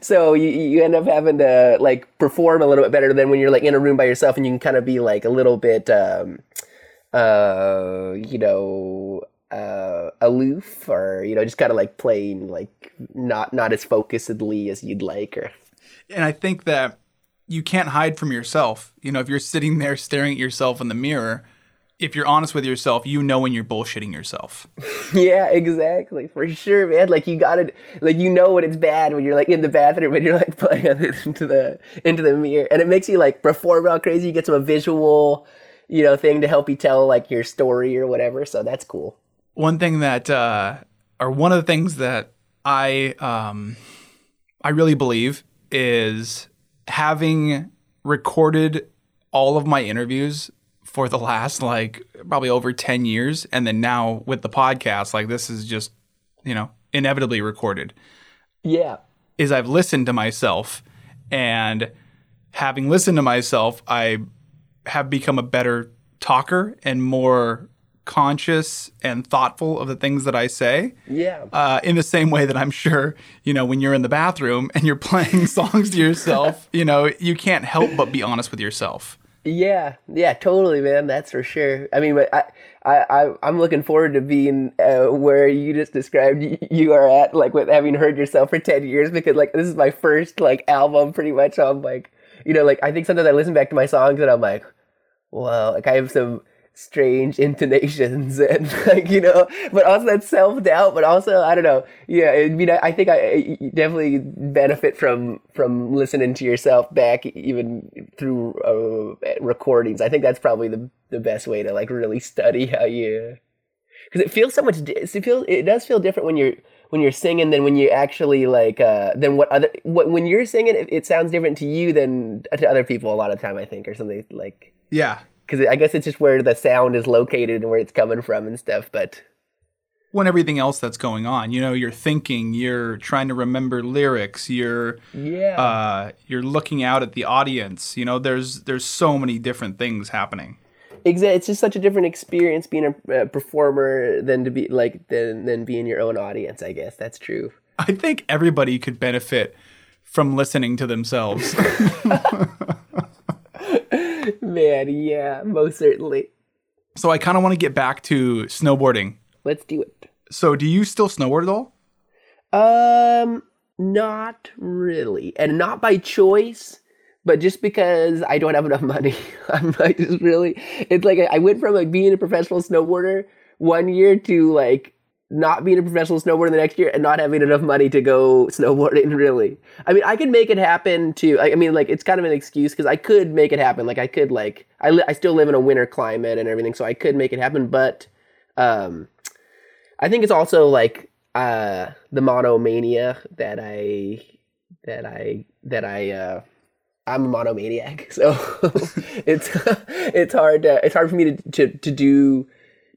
so you, you end up having to like perform a little bit better than when you're like in a room by yourself and you can kind of be like a little bit um uh you know uh aloof or you know just kind of like playing like not not as focusedly as you'd like or And I think that you can't hide from yourself. You know, if you're sitting there staring at yourself in the mirror, if you're honest with yourself, you know when you're bullshitting yourself. yeah exactly for sure man like you gotta like you know when it's bad when you're like in the bathroom and you're like playing it into the into the mirror and it makes you like perform all crazy you get some visual you know thing to help you tell like your story or whatever so that's cool One thing that, uh, or one of the things that I um I really believe is having recorded all of my interviews for the last like probably over 10 years and then now with the podcast like this is just you know inevitably recorded Yeah. is I've listened to myself and having listened to myself I have become a better talker and more conscious and thoughtful of the things that I say Yeah. uh, in the same way that I'm sure, you know, when you're in the bathroom and you're playing songs to yourself, you know, you can't help but be honest with yourself. Yeah, yeah, totally, man. That's for sure. I mean, I, I, I I'm looking forward to being uh, where you just described you are at, like with having heard yourself for ten years, because like this is my first like album, pretty much. So I'm like, you know, like I think sometimes I listen back to my songs and I'm like, wow, like I have some strange intonations and like you know but also that self-doubt but also i don't know yeah i mean i, I think I, I definitely benefit from from listening to yourself back even through uh, recordings i think that's probably the the best way to like really study how you because it feels so much it feels it does feel different when you're when you're singing than when you actually like uh than what other what when you're singing it, it sounds different to you than to other people a lot of time i think or something like Yeah. Because I guess it's just where the sound is located and where it's coming from and stuff. But When everything else that's going on, you know, you're thinking, you're trying to remember lyrics, you're yeah, uh, you're looking out at the audience. You know, there's there's so many different things happening. exactly. It's just such a different experience being a, a performer than to be like than than being your own audience. I guess that's true. I think everybody could benefit from listening to themselves. Man, yeah, most certainly. so I kind of want to get back to snowboarding. Let's do it. So, do you still snowboard at all? Um, not really, and not by choice, but just because I don't have enough money. I'm like just really. It's like I went from like being a professional snowboarder one year to like not being a professional snowboarder the next year and not having enough money to go snowboarding. Really, I mean, I could make it happen too. I, I mean, like it's kind of an excuse because I could make it happen. Like I could like I li- I still live in a winter climate and everything, so I could make it happen, but um. I think it's also like uh the monomania that I that I that I uh I'm a monomaniac. So it's it's hard to, it's hard for me to, to to do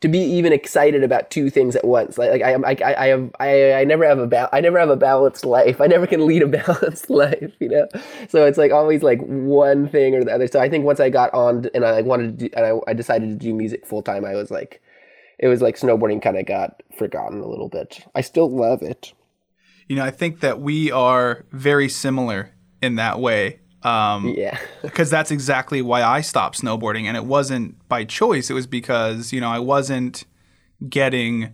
to be even excited about two things at once. Like like I I I have I I never have a ba- I never have a balanced life. I never can lead a balanced life, you know. So it's like always like one thing or the other. So I think once I got on and I wanted to do, and I, I decided to do music full time, I was like it was like snowboarding kind of got forgotten a little bit. I still love it. You know, I think that we are very similar in that way. Um, Yeah. because that's exactly why I stopped snowboarding, and it wasn't by choice. It was because you know I wasn't getting,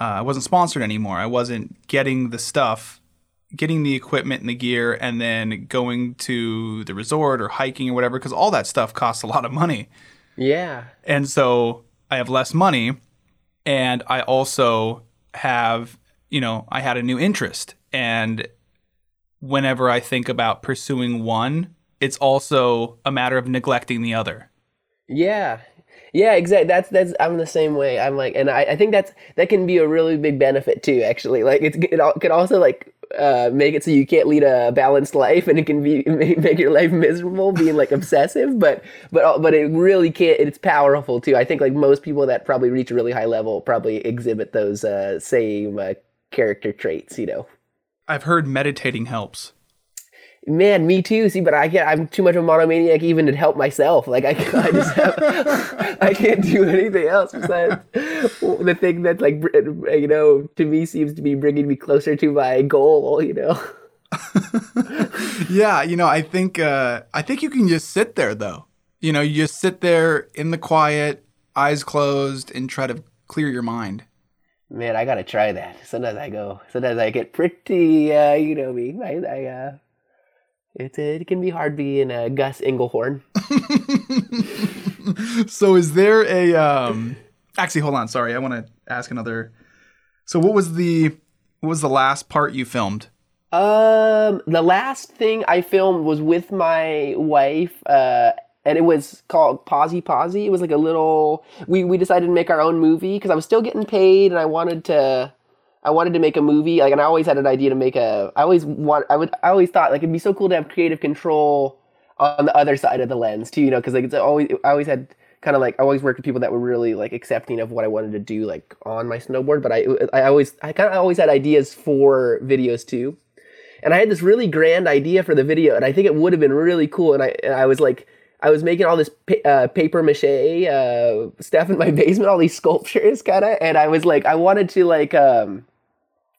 uh, I wasn't sponsored anymore. I wasn't getting the stuff, getting the equipment and the gear, and then going to the resort or hiking or whatever. Because all that stuff costs a lot of money, Yeah. and so I have less money, and I also have, you know, I had a new interest, and whenever I think about pursuing one, it's also a matter of neglecting the other. Yeah. Yeah, exactly. That's that's I'm the same way. I'm like, and I, I think that's that can be a really big benefit too. Actually, like it's it could also like uh, make it so you can't lead a balanced life, and it can be make, your life miserable, being like obsessive. But but but it really can't. It's powerful too. I think like most people that probably reach a really high level probably exhibit those uh, same uh, character traits. You know. I've heard meditating helps. Man, me too. See, but I can't. I'm too much of a monomaniac even to help myself. Like I, I just have, I can't do anything else besides the thing that, like, you know, to me seems to be bringing me closer to my goal. You know. Yeah, you know, I think uh, I think you can just sit there though. You know, you just sit there in the quiet, eyes closed, and try to clear your mind. Man, I gotta try that. Sometimes I go. Sometimes I get pretty. Uh, you know me. I. I uh, it, it can be hard being uh, Gus Englehorn. so is there a um actually hold on, sorry, I want to ask another So what was the what was the last part you filmed? Um, the last thing I filmed was with my wife, uh, and it was called Posy Posy. It was like a little. We we decided to make our own movie because I was still getting paid, and I wanted to. I wanted to make a movie, like, and I always had an idea to make a. I always want. I would. I always thought like it'd be so cool to have creative control on the other side of the lens too. You know, because like it's always. I always had kind of like I always worked with people that were really like accepting of what I wanted to do like on my snowboard. But I I always I kind of always had ideas for videos too, and I had this really grand idea for the video, and I think it would have been really cool. And I and I was like. I was making all this pa- uh, paper mache uh, stuff in my basement, all these sculptures, kind of, and I was like, I wanted to like, um,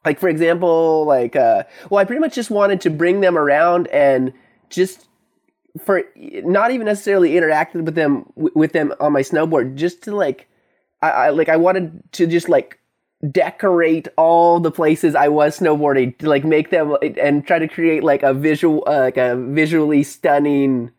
like for example, like, uh, well, I pretty much just wanted to bring them around and just for not even necessarily interacted with them with them on my snowboard, just to like, I, I like I wanted to just like decorate all the places I was snowboarding to like make them and try to create like a visual uh, like a visually stunning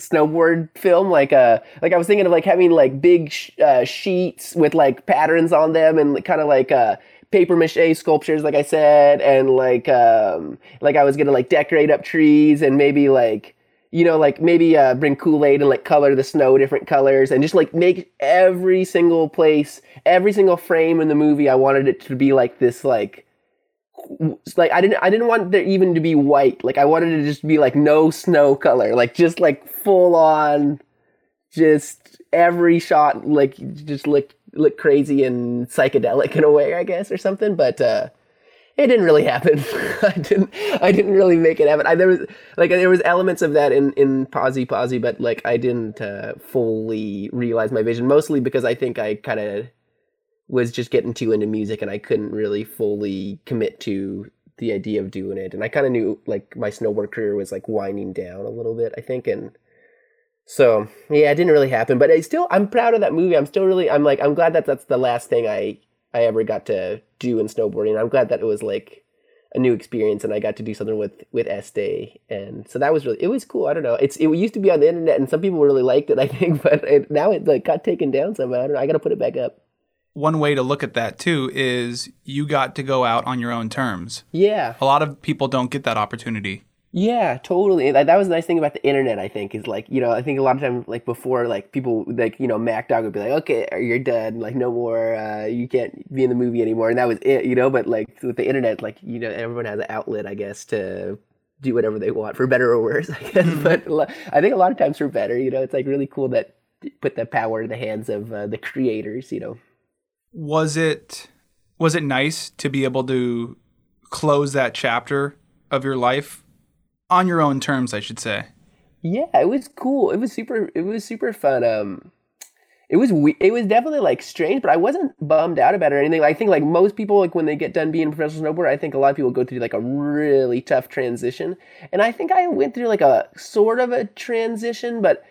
snowboard film like uh like I was thinking of like having like big sh- uh, sheets with like patterns on them and kind of like uh paper mache sculptures like I said and like um like I was gonna like decorate up trees and maybe like you know like maybe uh bring Kool-Aid and like color the snow different colors and just like make every single place every single frame in the movie I wanted it to be like this like like I didn't I didn't want there even to be white. Like I wanted it to just be like no snow color. Like just like full on just every shot like just look look crazy and psychedelic in a way, I guess, or something. But uh it didn't really happen. I didn't I didn't really make it happen. I, there was like there was elements of that in in Posy Posy, but like I didn't uh, fully realize my vision. Mostly because I think I kind of was just getting too into music and I couldn't really fully commit to the idea of doing it. And I kind of knew like my snowboard career was like winding down a little bit, I think. And so, yeah, it didn't really happen, but I still, I'm proud of that movie. I'm still really, I'm like, I'm glad that that's the last thing I, I ever got to do in snowboarding. I'm glad that it was like a new experience and I got to do something with, with Estee. And so that was really, it was cool. I don't know. It's, it used to be on the internet and some people really liked it, I think, but it, now it like got taken down somehow. I don't know. I got to put it back up one way to look at that too is you got to go out on your own terms. Yeah. A lot of people don't get that opportunity. Yeah, totally. That, that was the nice thing about the internet, I think, is like, you know, I think a lot of times, like before, like people, like, you know, Mack Dawg would be like, okay, you're done. Like, no more, uh, you can't be in the movie anymore. And that was it, you know, but like with the internet, like, you know, everyone has an outlet, I guess, to do whatever they want for better or worse, I guess. But I think a lot of times for better, you know, it's like really cool that put the power in the hands of uh, the creators, you know was it was it nice to be able to close that chapter of your life? On your own terms i should say. Yeah it was cool. It was super it was super fun um it was we- it was definitely like strange but i wasn't bummed out about it or anything. I think like most people like when they get done being a professional snowboarder i think a lot of people go through like a really tough transition. And i think i went through like a sort of a transition but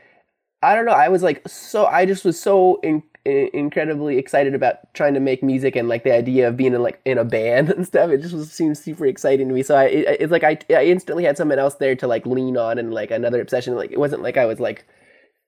i don't know. I was like so i just was so in, incredibly excited about trying to make music and like the idea of being in like in a band and stuff. It just was, seems super exciting to me. So I it, it's like I I instantly had someone else there to like lean on and like another obsession. Like it wasn't like I was like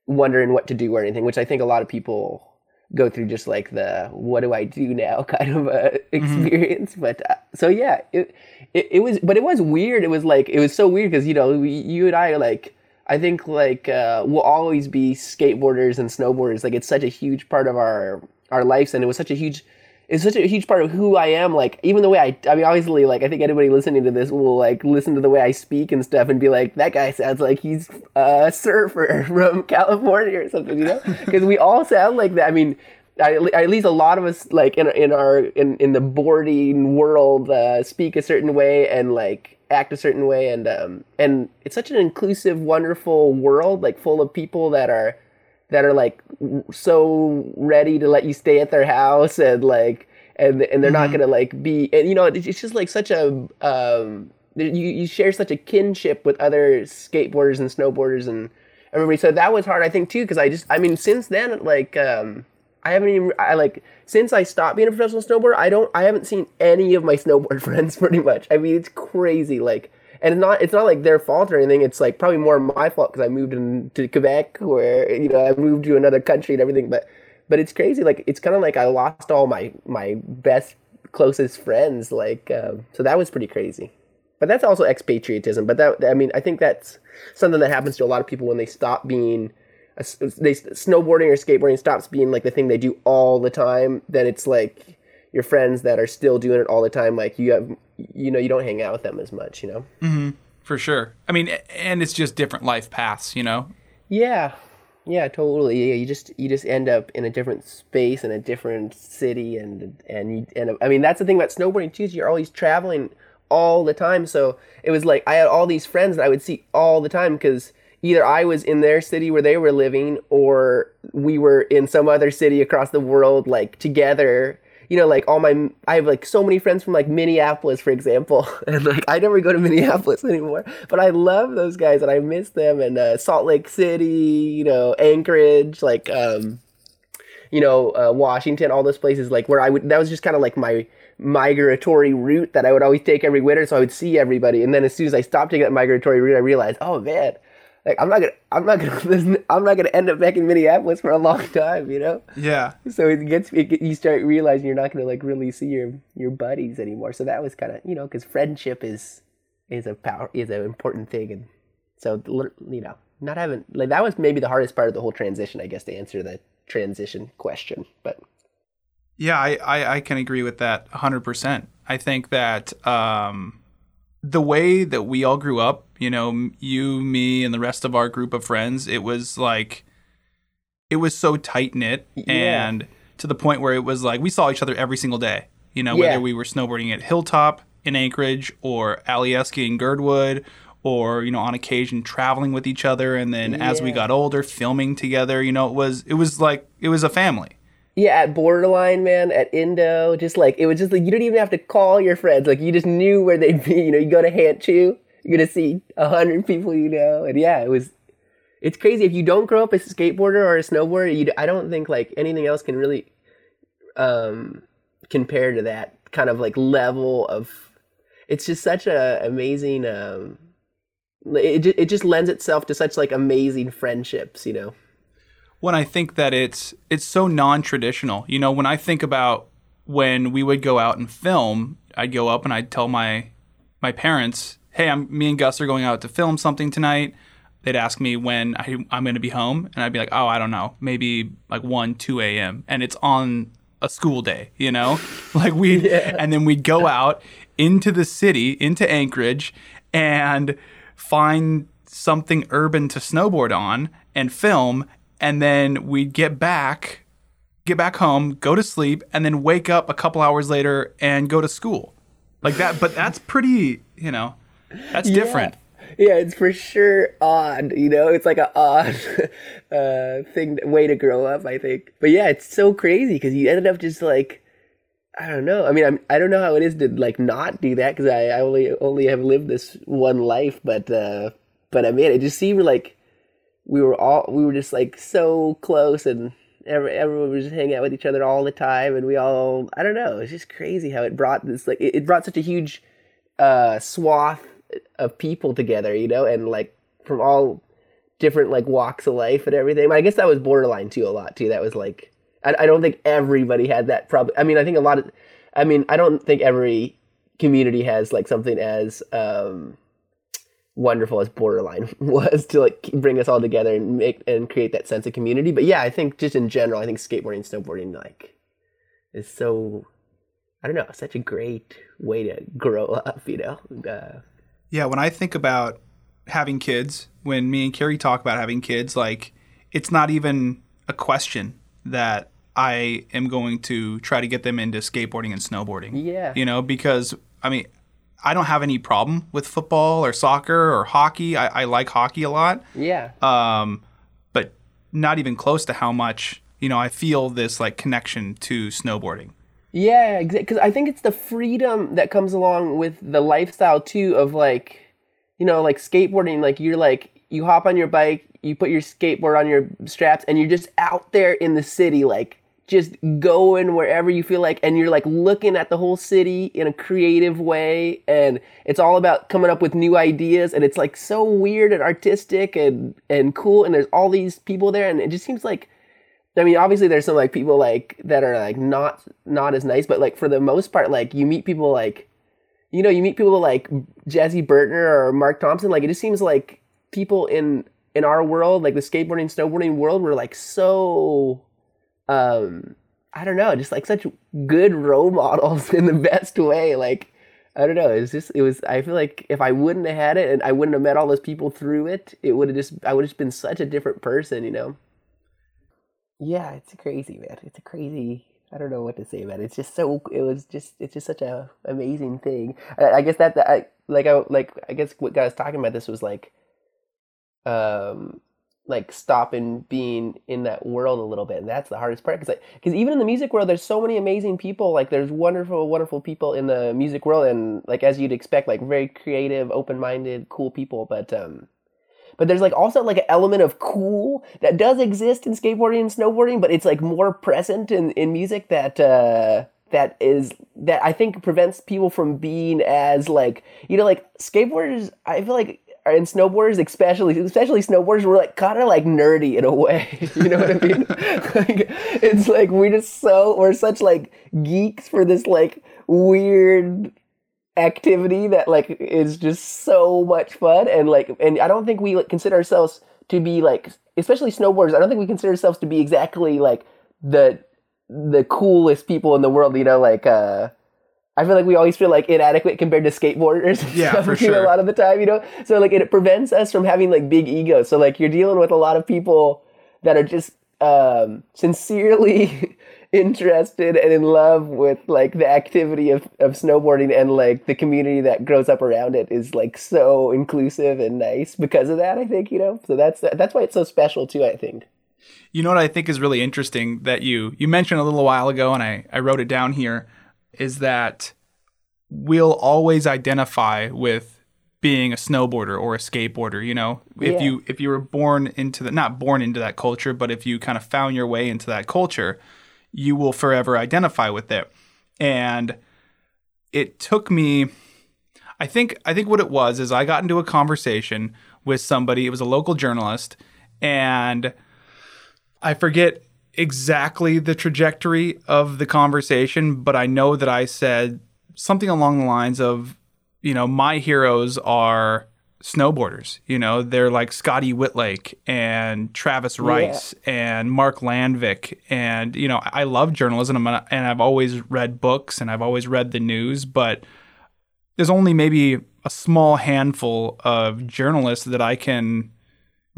wondering what to do or anything, which I think a lot of people go through just like the what do I do now kind of uh, experience. Mm-hmm. But uh, so yeah, it, it it was, but it was weird. It was like it was so weird because you know we, you and I are like I think like uh, we'll always be skateboarders and snowboarders. Like it's such a huge part of our our lives, and it was such a huge it's such a huge part of who I am. Like even the way I I mean obviously like I think anybody listening to this will like listen to the way I speak and stuff and be like that guy sounds like he's a surfer from California or something, you know? Because we all sound like that. I mean. I, at least a lot of us like in in our in in the boarding world uh, speak a certain way and like act a certain way and um and it's such an inclusive wonderful world like full of people that are that are like so ready to let you stay at their house and like and and they're mm-hmm. not gonna like be and you know it's just like such a um you you share such a kinship with other skateboarders and snowboarders and everybody so that was hard i think too because i just i mean since then like um I haven't even I like since I stopped being a professional snowboarder, I don't I haven't seen any of my snowboard friends pretty much. I mean, it's crazy like and it's not it's not like their fault or anything. It's like probably more my fault because I moved into Quebec where you know I moved to another country and everything. But but it's crazy. Like it's kind of like I lost all my my best closest friends. Like um, so that was pretty crazy. But that's also expatriatism. But that I mean I think that's something that happens to a lot of people when they stop being they snowboarding or skateboarding stops being like the thing they do all the time, then it's like your friends that are still doing it all the time, like you have, you know, you don't hang out with them as much, you know. Mm-hmm. For sure. I mean, and it's just different life paths, you know? Yeah, yeah, totally. Yeah, you just you just end up in a different space in a different city, and and you, and I mean that's the thing about snowboarding too. Is you're always traveling all the time. So it was like I had all these friends that I would see all the time because either I was in their city where they were living, or we were in some other city across the world, like together. You know, like all my, I have like so many friends from like Minneapolis, for example, and like I never go to Minneapolis anymore, but I love those guys and I miss them. And uh, Salt Lake City, you know, Anchorage, like um, you know, uh, Washington, all those places, like where I would, that was just kind of like my migratory route that I would always take every winter. So I would see everybody. And then as soon as I stopped taking that migratory route, I realized, oh man, like I'm not gonna, I'm not gonna, I'm not gonna end up back in Minneapolis for a long time, you know? Yeah. So it gets, it, you start realizing you're not gonna like really see your, your buddies anymore. So that was kind of, you know, cause friendship is, is a power, is an important thing. And so, you know, not having, like that was maybe the hardest part of the whole transition, I guess, to answer the transition question. But Yeah, I, I, I can agree with that 100%. I think that um, the way that we all grew up, you know, you, me, and the rest of our group of friends, it was like, it was so tight knit and to the point where it was like we saw each other every single day, you know, Yeah. whether we were snowboarding at Hilltop in Anchorage or Alyeska in Girdwood or, you know, on occasion traveling with each other. And then as we got older, filming together, you know, it was, it was like, it was a family. Yeah, at Borderline, man, at Indo, just like it was just like you didn't even have to call your friends. Like you just knew where they'd be. You know, you go to Hantchu, you're gonna see a hundred people you know, and yeah, it was. It's crazy if you don't grow up as a skateboarder or a snowboarder. You, I don't think like anything else can really, um, compare to that kind of like level of. It's just such a amazing. Um, it it just lends itself to such like amazing friendships, you know. When I think that it's it's so non-traditional. You know, when I think about when we would go out and film, I'd go up and I'd tell my my parents, "Hey, I'm me and Gus are going out to film something tonight." They'd ask me when I, I'm going to be home, and I'd be like, "Oh, I don't know, maybe like one, two a.m." And it's on a school day, you know, like we, and then we'd go out into the city, into Anchorage, and find something urban to snowboard on and film and then we'd get back get back home go to sleep and then wake up a couple hours later and go to school like that but that's pretty you know that's different Yeah, it's for sure odd. You know, it's like an odd uh, thing, way to grow up. I think, but yeah, it's so crazy because you ended up just like, I don't know. I mean, I'm, I don't know how it is to like not do that because I, I only only have lived this one life. But uh, but I mean, it just seemed like we were all we were just like so close and. Every, everyone was just hanging out with each other all the time, and we all, I don't know, it's just crazy how it brought this, like, it, it brought such a huge uh, swath of people together, you know, and like from all different like walks of life and everything. But I guess that was borderline too a lot too. That was like I, I don't think everybody had that problem. I mean, I think a lot of I mean, I don't think every community has like something as um wonderful as borderline was to like bring us all together and make and create that sense of community. But yeah, I think just in general, I think skateboarding, snowboarding like is so I don't know, such a great way to grow up, you know. Uh, yeah when i think about having kids when me and carrie talk about having kids like it's not even a question that i am going to try to get them into skateboarding and snowboarding Yeah. you know because i mean i don't have any problem with football or soccer or hockey i, I like hockey a lot yeah. um, but not even close to how much you know I feel this like connection to snowboarding. Yeah, because I think it's the freedom that comes along with the lifestyle too of like, you know, like skateboarding. Like you're like you hop on your bike, you put your skateboard on your straps, and you're just out there in the city, like just going wherever you feel like, and you're like looking at the whole city in a creative way, and it's all about coming up with new ideas, and it's like so weird and artistic and and cool, and there's all these people there, and it just seems like I mean, obviously there's some like people like that are like not not as nice, but like for the most part, like you meet people like, you know, you meet people like Jesse Burtner or Mark Thompson. Like it just seems like people in in our world, like the skateboarding, snowboarding world, were like so, um, I don't know, just like such good role models in the best way. Like I don't know, it was just it was. I feel like if I wouldn't have had it and I wouldn't have met all those people through it, it would have just I would have been such a different person, you know. Yeah, it's crazy, man. It's a crazy. I don't know what to say, man. It's just so. It was just. It's just such a amazing thing. I, I guess that, that I like. I like. I guess what guys talking about this was like. Um, like stopping being in that world a little bit and that's the hardest part because like because even in the music world there's so many amazing people like there's wonderful wonderful people in the music world and like as you'd expect like very creative open-minded cool people but um but there's like also like an element of cool that does exist in skateboarding and snowboarding but it's like more present in in music that uh that is that I think prevents people from being as like you know like skateboarders I feel like and snowboarders especially especially snowboarders were like kind of like nerdy in a way you know what i mean? Like it's like we're just so we're such like geeks for this like weird activity that like is just so much fun and like and i don't think we like, consider ourselves to be like especially snowboarders i don't think we consider ourselves to be exactly like the the coolest people in the world you know like uh I feel like we always feel like inadequate compared to skateboarders. Yeah, for sure. A lot of the time, you know, so like it prevents us from having like big egos. So like you're dealing with a lot of people that are just um, sincerely interested and in love with like the activity of, of snowboarding and like the community that grows up around it is like so inclusive and nice because of that. I think you know, so that's that's why it's so special too. I think. You know what I think is really interesting that you you mentioned a little while ago, and I I wrote it down here, is that we'll always identify with being a snowboarder or a skateboarder. You know, if Yeah. you if you were born into the not born into that culture, but if you kind of found your way into that culture, you will forever identify with it. And it took me I think I think what it was is I got into a conversation with somebody. It was a local journalist, and I forget exactly the trajectory of the conversation, but I know that I said something along the lines of, you know, my heroes are snowboarders. You know, they're like Scotty Wittlake and Travis Rice and Mark Landvik. And, you know, I love journalism and I've always read books and I've always read the news, but there's only maybe a small handful of journalists that I can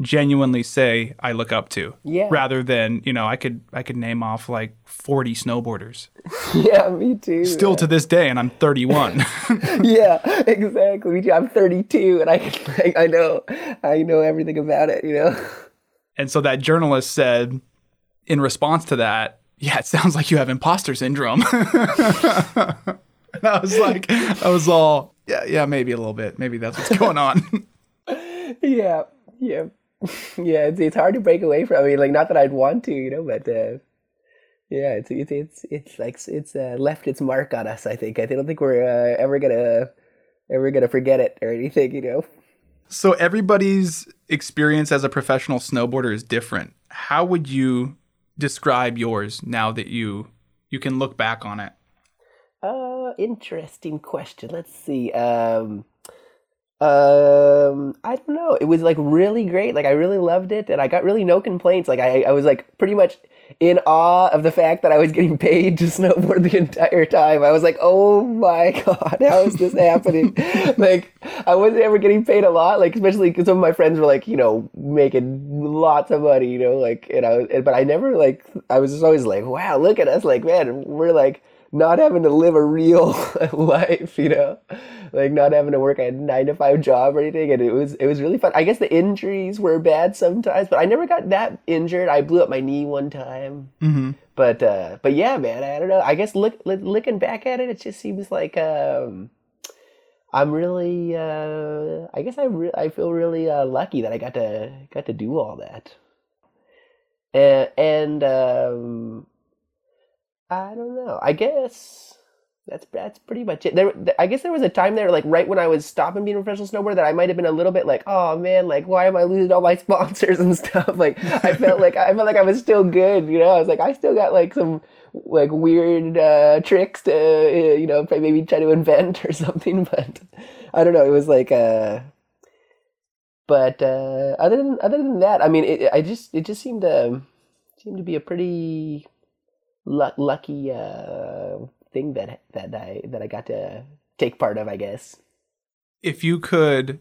genuinely say I look up to. Yeah. Rather than, you know, I could I could name off like 40 snowboarders. Yeah, me too. Still to this day and I'm 31. yeah, exactly. Me too. I'm 32, and I like, I know I know everything about it. You know. and so that journalist said in response to that, yeah, it sounds like you have imposter syndrome. and I was like, I was all, yeah, yeah, maybe a little bit. Maybe that's what's going on. yeah, yeah, yeah. It's it's hard to break away from. I mean, like not that I'd want to, you know, but uh, yeah, it's it's it's it's like it's uh, left its mark on us. I think. I don't think we're uh, ever gonna ever gonna forget it or anything. You know. So everybody's experience as a professional snowboarder is different. How would you describe yours now that you you can look back on it? Uh, interesting question. Let's see. Um, um, I don't know. It was like really great. Like I really loved it, and I got really no complaints. Like I, I was like pretty much in awe of the fact that I was getting paid to snowboard the entire time. I was like, oh my god, how is this happening? like I wasn't ever getting paid a lot. Like especially because some of my friends were like, you know, making lots of money. You know, like and I was, but I never like. I was just always like, wow, look at us. Like man, we're like not having to live a real life, you know, like not having to work a nine to five job or anything. And it was it was really fun. I guess the injuries were bad sometimes, but I never got that injured. I blew up my knee one time, Mm-hmm. but uh, but yeah, man, I don't know. I guess look li- looking back at it, it just seems like um, I'm really. Uh, I guess I re- I feel really uh, lucky that I got to got to do all that. Uh, and um, I don't know. I guess that's that's pretty much it. There, I guess there was a time there, like right when I was stopping being a professional snowboarder, that I might have been a little bit like, oh man, like why am I losing all my sponsors and stuff? Like I felt like I felt like I was still good, you know. I was like, I still got like some like weird uh, tricks to uh, you know maybe try to invent or something, but I don't know. It was like uh but uh, other than other than that, I mean, it, I just it just seemed to seemed to be a pretty luck, lucky uh, thing that that I that I got to take part of, I guess. If you could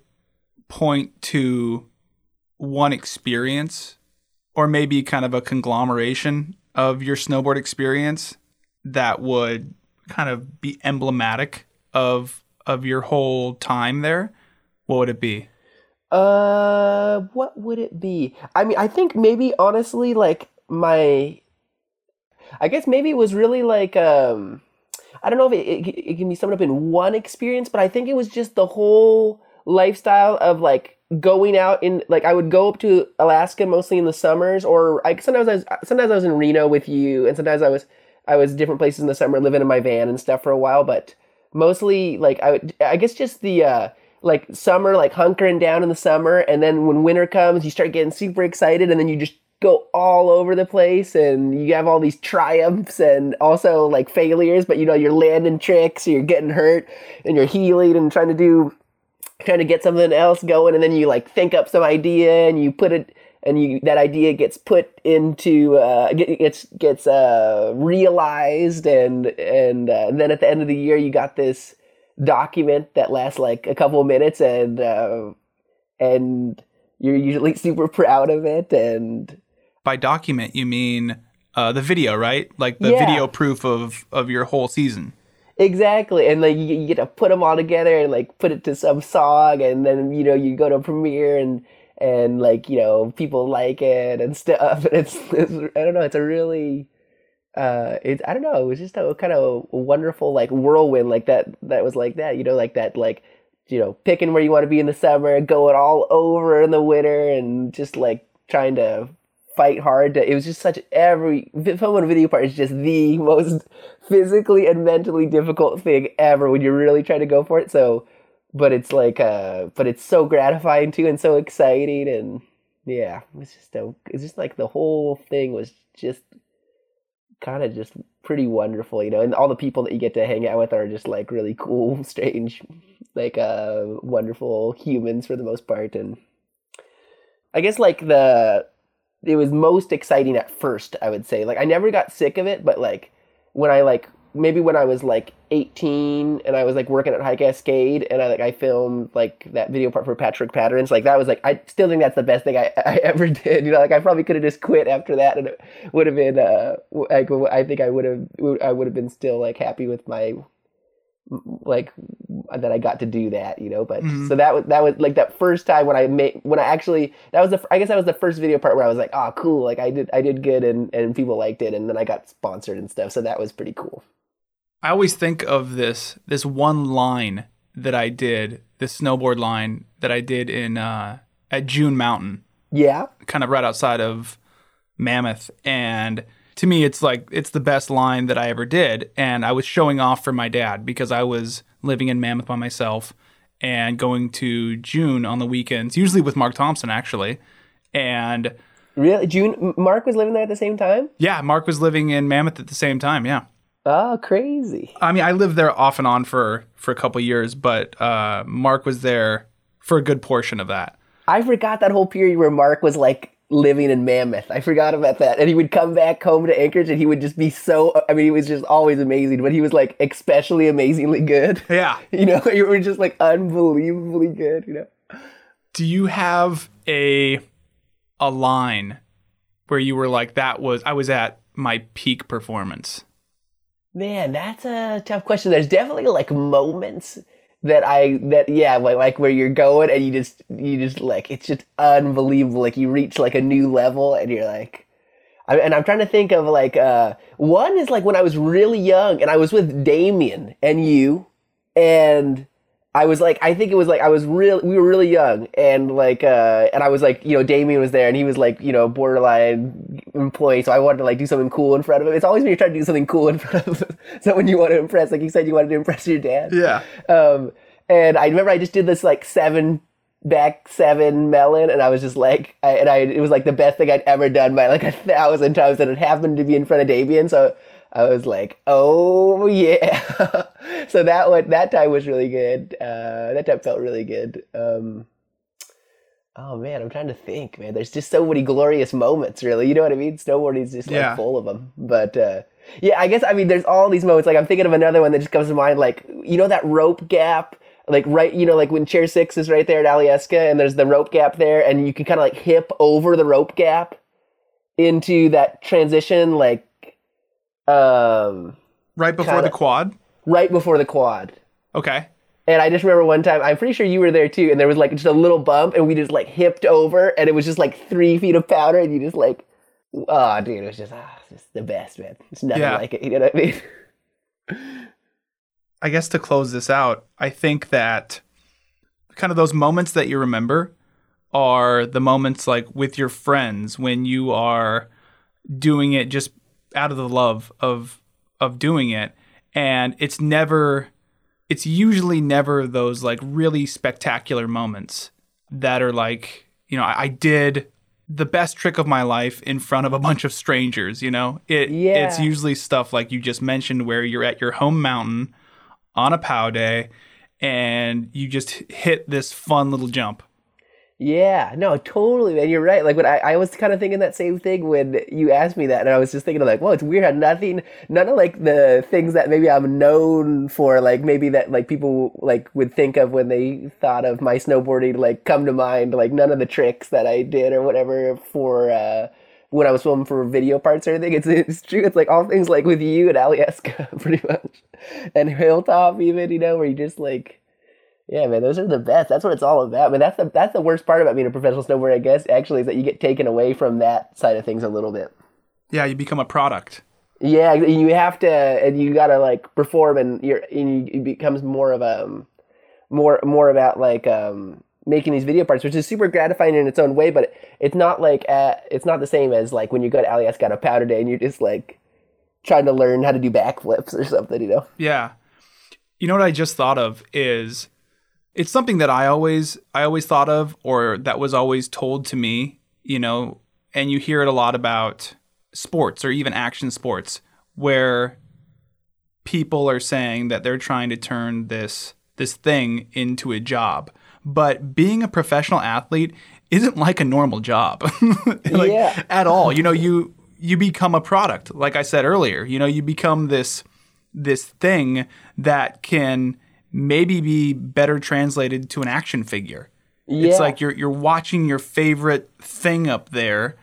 point to one experience or maybe kind of a conglomeration of your snowboard experience that would kind of be emblematic of of your whole time there, what would it be? Uh, what would it be? I mean, I think maybe honestly, like my, I guess maybe it was really like um, I don't know if it, it, it can be summed up in one experience, but I think it was just the whole lifestyle of like going out in like I would go up to Alaska mostly in the summers, or like sometimes I was sometimes I was in Reno with you, and sometimes I was I was different places in the summer living in my van and stuff for a while, but mostly like I would I guess just the uh like summer like hunkering down in the summer and then when winter comes you start getting super excited and then you just go all over the place and you have all these triumphs and also like failures but you know you're landing tricks you're getting hurt and you're healing and trying to do trying to get something else going and then you like think up some idea and you put it and you that idea gets put into uh, gets gets uh, realized and and, uh, and then at the end of the year you got this document that lasts like a couple of minutes and uh, and you're usually super proud of it and By document, you mean uh, the video, right? Like the Yeah. video proof of of your whole season. Exactly, and like you, you get to put them all together and like put it to some song, and then you know you go to a premiere and and like you know people like it and stuff. And it's, it's I don't know, it's a really uh it's I don't know, it was just a kind of wonderful like whirlwind like that that was like that, you know, like that like you know picking where you want to be in the summer, going all over in the winter, and just like trying to fight hard to, it was just such every film and video part is just the most physically and mentally difficult thing ever when you're really trying to go for it. So but it's like uh but it's so gratifying too and so exciting and yeah it's just a, it's just like the whole thing was just kind of just pretty wonderful you know and all the people that you get to hang out with are just like really cool strange like uh wonderful humans for the most part. And i guess like the it was most exciting at first i would say. Like i never got sick of it but like when i like maybe when i was like 18 and i was like working at high cascade and i like i filmed like that video part for patrick patterns like that was like i still think that's the best thing i, I ever did you know like i probably could have just quit after that and it would have been uh like i think i would have i would have been still like happy with my like that I got to do that, you know. But Mhm. so that was that was like that first time when I made when I actually that was the I guess that was the first video part where I was like, oh, cool, like I did I did good and and people liked it, and then I got sponsored and stuff, so that was pretty cool. I always think of this this one line that I did, this snowboard line that I did in uh, at June Mountain, Yeah, kind of right outside of Mammoth, and to me, it's like it's the best line that I ever did. And I was showing off for my dad because I was living in Mammoth by myself and going to June on the weekends, usually with Mark Thompson actually, and really. June Mark was living there at the same time. yeah, Mark was living in Mammoth at the same time. Yeah. Oh, crazy. I mean, I lived there off and on for for a couple years, but uh, Mark was there for a good portion of that. I forgot that whole period where Mark was like living in Mammoth. I forgot about that. And he would come back home to Anchorage and he would just be so I mean, he was just always amazing, but he was like especially amazingly good. Yeah. You know, you were just like unbelievably good, you know. Do you have a a line where you were like, "That was I was at my peak performance"? Man, that's a tough question. There's definitely like moments that I that yeah, like like where you're going and you just you just like it's just unbelievable. Like you reach like a new level and you're like I, and I'm trying to think of like uh one is like when I was really young and I was with Damien and you and I was like, I think it was like I was real. We were really young, and like, uh, and I was like, you know, Damien was there, and he was like, you know, borderline employee. So I wanted to like do something cool in front of him. It's always when you're trying to do something cool in front of someone you want to impress. Like you said, you wanted to impress your dad. Yeah. Um, and I remember I just did this like seven back seven melon, and I was just like, I, and I it was like the best thing I'd ever done by like a thousand times, and it happened to be in front of Damien, so I was like, oh yeah. so that one that time was really good. Uh, that time felt really good. Um, Oh man, I'm trying to think, man. There's just so many glorious moments, really. You know what I mean? Snowboarding's just like Yeah. full of them. But uh, yeah, I guess I mean, there's all these moments. Like I'm thinking of another one that just comes to mind. Like you know that rope gap, like right, you know, like when chair six is right there at Alyeska, and there's the rope gap there, and you can kind of like hip over the rope gap into that transition, like um, Right before Kinda. the quad. right before the quad. Okay. And I just remember one time, I'm pretty sure you were there too, and there was like just a little bump, and we just like hipped over, and it was just like three feet of powder, and you just like, oh, dude, it was just, ah, just the best, man. It's nothing Yeah. like it, you know what I mean? I guess to close this out, I think that kind of those moments that you remember are the moments like with your friends when you are doing it just out of the love of of doing it. And it's never it's usually never those like really spectacular moments that are like you know I, I did the best trick of my life in front of a bunch of strangers you know? It it's usually stuff like you just mentioned where you're at your home mountain on a pow day and you just hit this fun little jump Yeah, no, totally, man. You're right. Like when I, I was kind of thinking that same thing when you asked me that, and I was just thinking like, well, it's weird how nothing, none of like the things that maybe I'm known for, like maybe that like people like would think of when they thought of my snowboarding, like come to mind. Like none of the tricks that I did or whatever for uh, when I was filming for video parts or anything. It's it's true. It's like all things like with you and Alyeska, pretty much, and Hilltop even, you know, where you just like. Yeah, man, those are the best. That's what it's all about. Man, that's the that's the worst part about being a professional snowboarder, I guess. Actually, is that you get taken away from that side of things a little bit. yeah you become a product Yeah, you have to, and you gotta like perform, and you're, and you, it becomes more of a, um, more more about like um making these video parts, which is super gratifying in its own way. But it's not like uh it's not the same as like when you go to Alyeska a powder day and you're just like trying to learn how to do backflips or something, you know? Yeah. You know what I just thought of is it's something that I always I always thought of or that was always told to me, you know, and you hear it a lot about sports or even action sports where people are saying that they're trying to turn this this thing into a job. But being a professional athlete isn't like a normal job. like, Yeah. at all. You know, you you become a product, like I said earlier. You know, you become this this thing that can maybe be better translated to an action figure. Yeah. It's like you're you're watching your favorite thing up there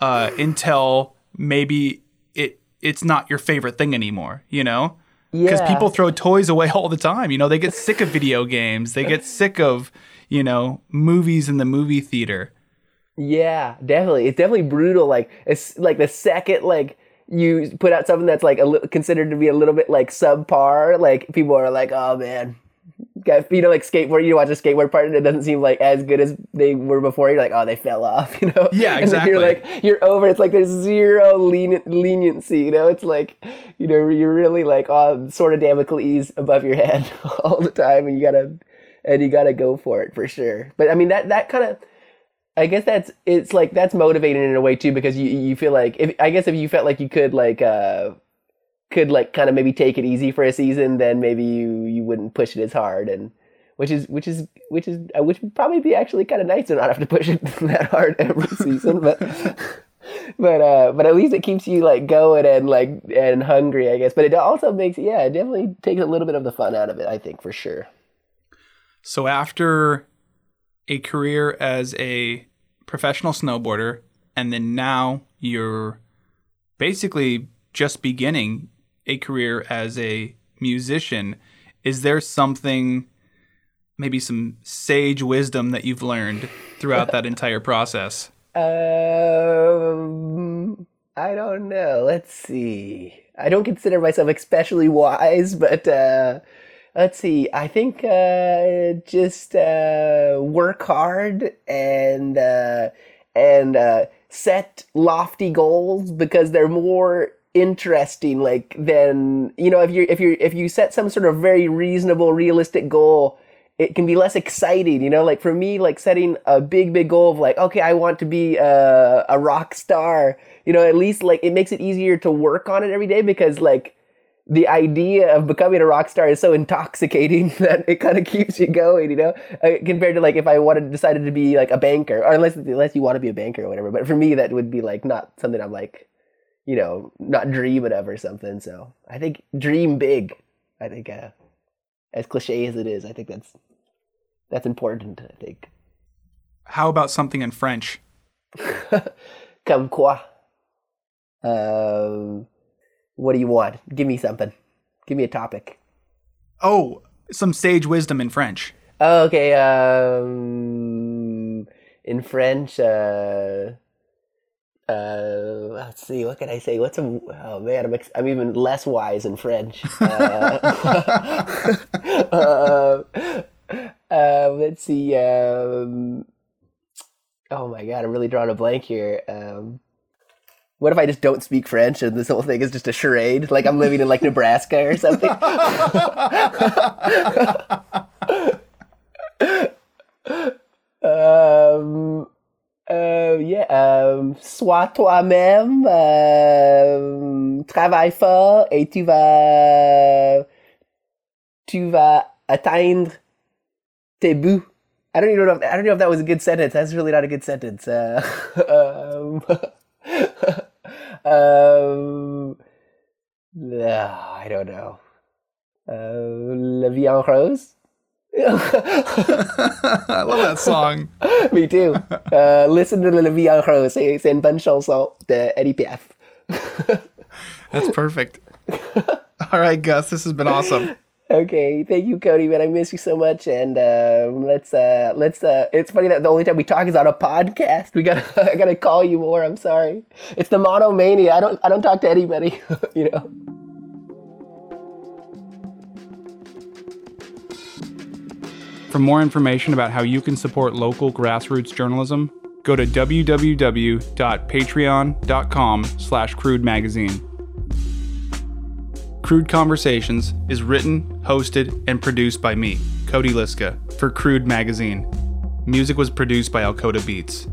uh, until maybe it it's not your favorite thing anymore. You know, because Yeah. people throw toys away all the time. You know, they get sick of video games. They get sick of you know movies in the movie theater. Yeah, definitely. It's definitely brutal. Like it's like the second like you put out something that's like a li- considered to be a little bit like subpar, like people are like, "Oh man." You know, like skateboard. You watch a skateboard part, and it doesn't seem like as good as they were before. You're like, oh, they fell off. You know? Yeah, And you're like, you're over. It's like there's zero lenient leniency. You know, it's like, you know, you're really like on sword of Damocles above your head all the time, and you gotta, and you gotta go for it for sure. But I mean, that that kind of I guess that's it's like that's motivating in a way too because you you feel like if I guess if you felt like you could like uh could like kind of maybe take it easy for a season then maybe you you wouldn't push it as hard and which is which is which is uh, which would probably be actually kind of nice to not have to push it that hard every season but but uh but at least it keeps you like going and like and hungry I guess. But it also makes yeah it definitely takes a little bit of the fun out of it I think for sure. So after a career as a professional snowboarder, and then now you're basically just beginning a career as a musician, is there something, maybe some sage wisdom that you've learned throughout that entire process? Um, I don't know. Let's see. I don't consider myself especially wise, but uh, let's see. I think uh, just uh, work hard and uh, and uh, set lofty goals because they're more interesting. Like than you know, if you if you if you set some sort of very reasonable, realistic goal it can be less exciting, you know. Like for me, like setting a big, big goal of like, okay, I want to be a, a rock star. You know, at least like it makes it easier to work on it every day because like the idea of becoming a rock star is so intoxicating that it kind of keeps you going, you know, uh, compared to like if I wanted decided to be like a banker, or unless unless you want to be a banker or whatever. But for me, that would be like not something I'm like, you know, not dreaming of or something. So I think dream big. I think, uh, as cliche as it is, I think that's that's important. I think. How about something in French? Comme quoi? Um, what do you want? Give me something. Give me a topic. Oh, some sage wisdom in French. Oh, okay. Um, in French, uh, uh, let's see. What can I say? What's a? Oh man, I'm ex- I'm even less wise in French. Uh, uh, uh, let's see. Um, oh my god, I'm really drawing a blank here. Um, what if I just don't speak French and this whole thing is just a charade? Like I'm living in like Nebraska or something. um, uh, yeah. Um, sois toi-même, um, travaille fort et tu vas, tu vas atteindre tes buts. I don't even know. If, I don't know if that was a good sentence. That's really not a good sentence. Uh, um, um, I don't know. Uh, en rose. I love that song. Me too. Uh, listen to La vie en rose. C'est c'est une bonne chanson de Edith Piaf. That's perfect. All right, Gus, this has been awesome. Okay, thank you, Cody. Man, I miss you so much, and um, let's uh, let's. Uh, it's funny that the only time we talk is on a podcast. We got to I gotta call you more. I'm sorry. It's the monomania. I don't I don't talk to anybody. you know. For more information about how you can support local grassroots journalism, go to www.patreon.com slash crude magazine. Crude Conversations is written, hosted, and produced by me, Cody Liska, for Crude Magazine. Music was produced by Alcoda Beats.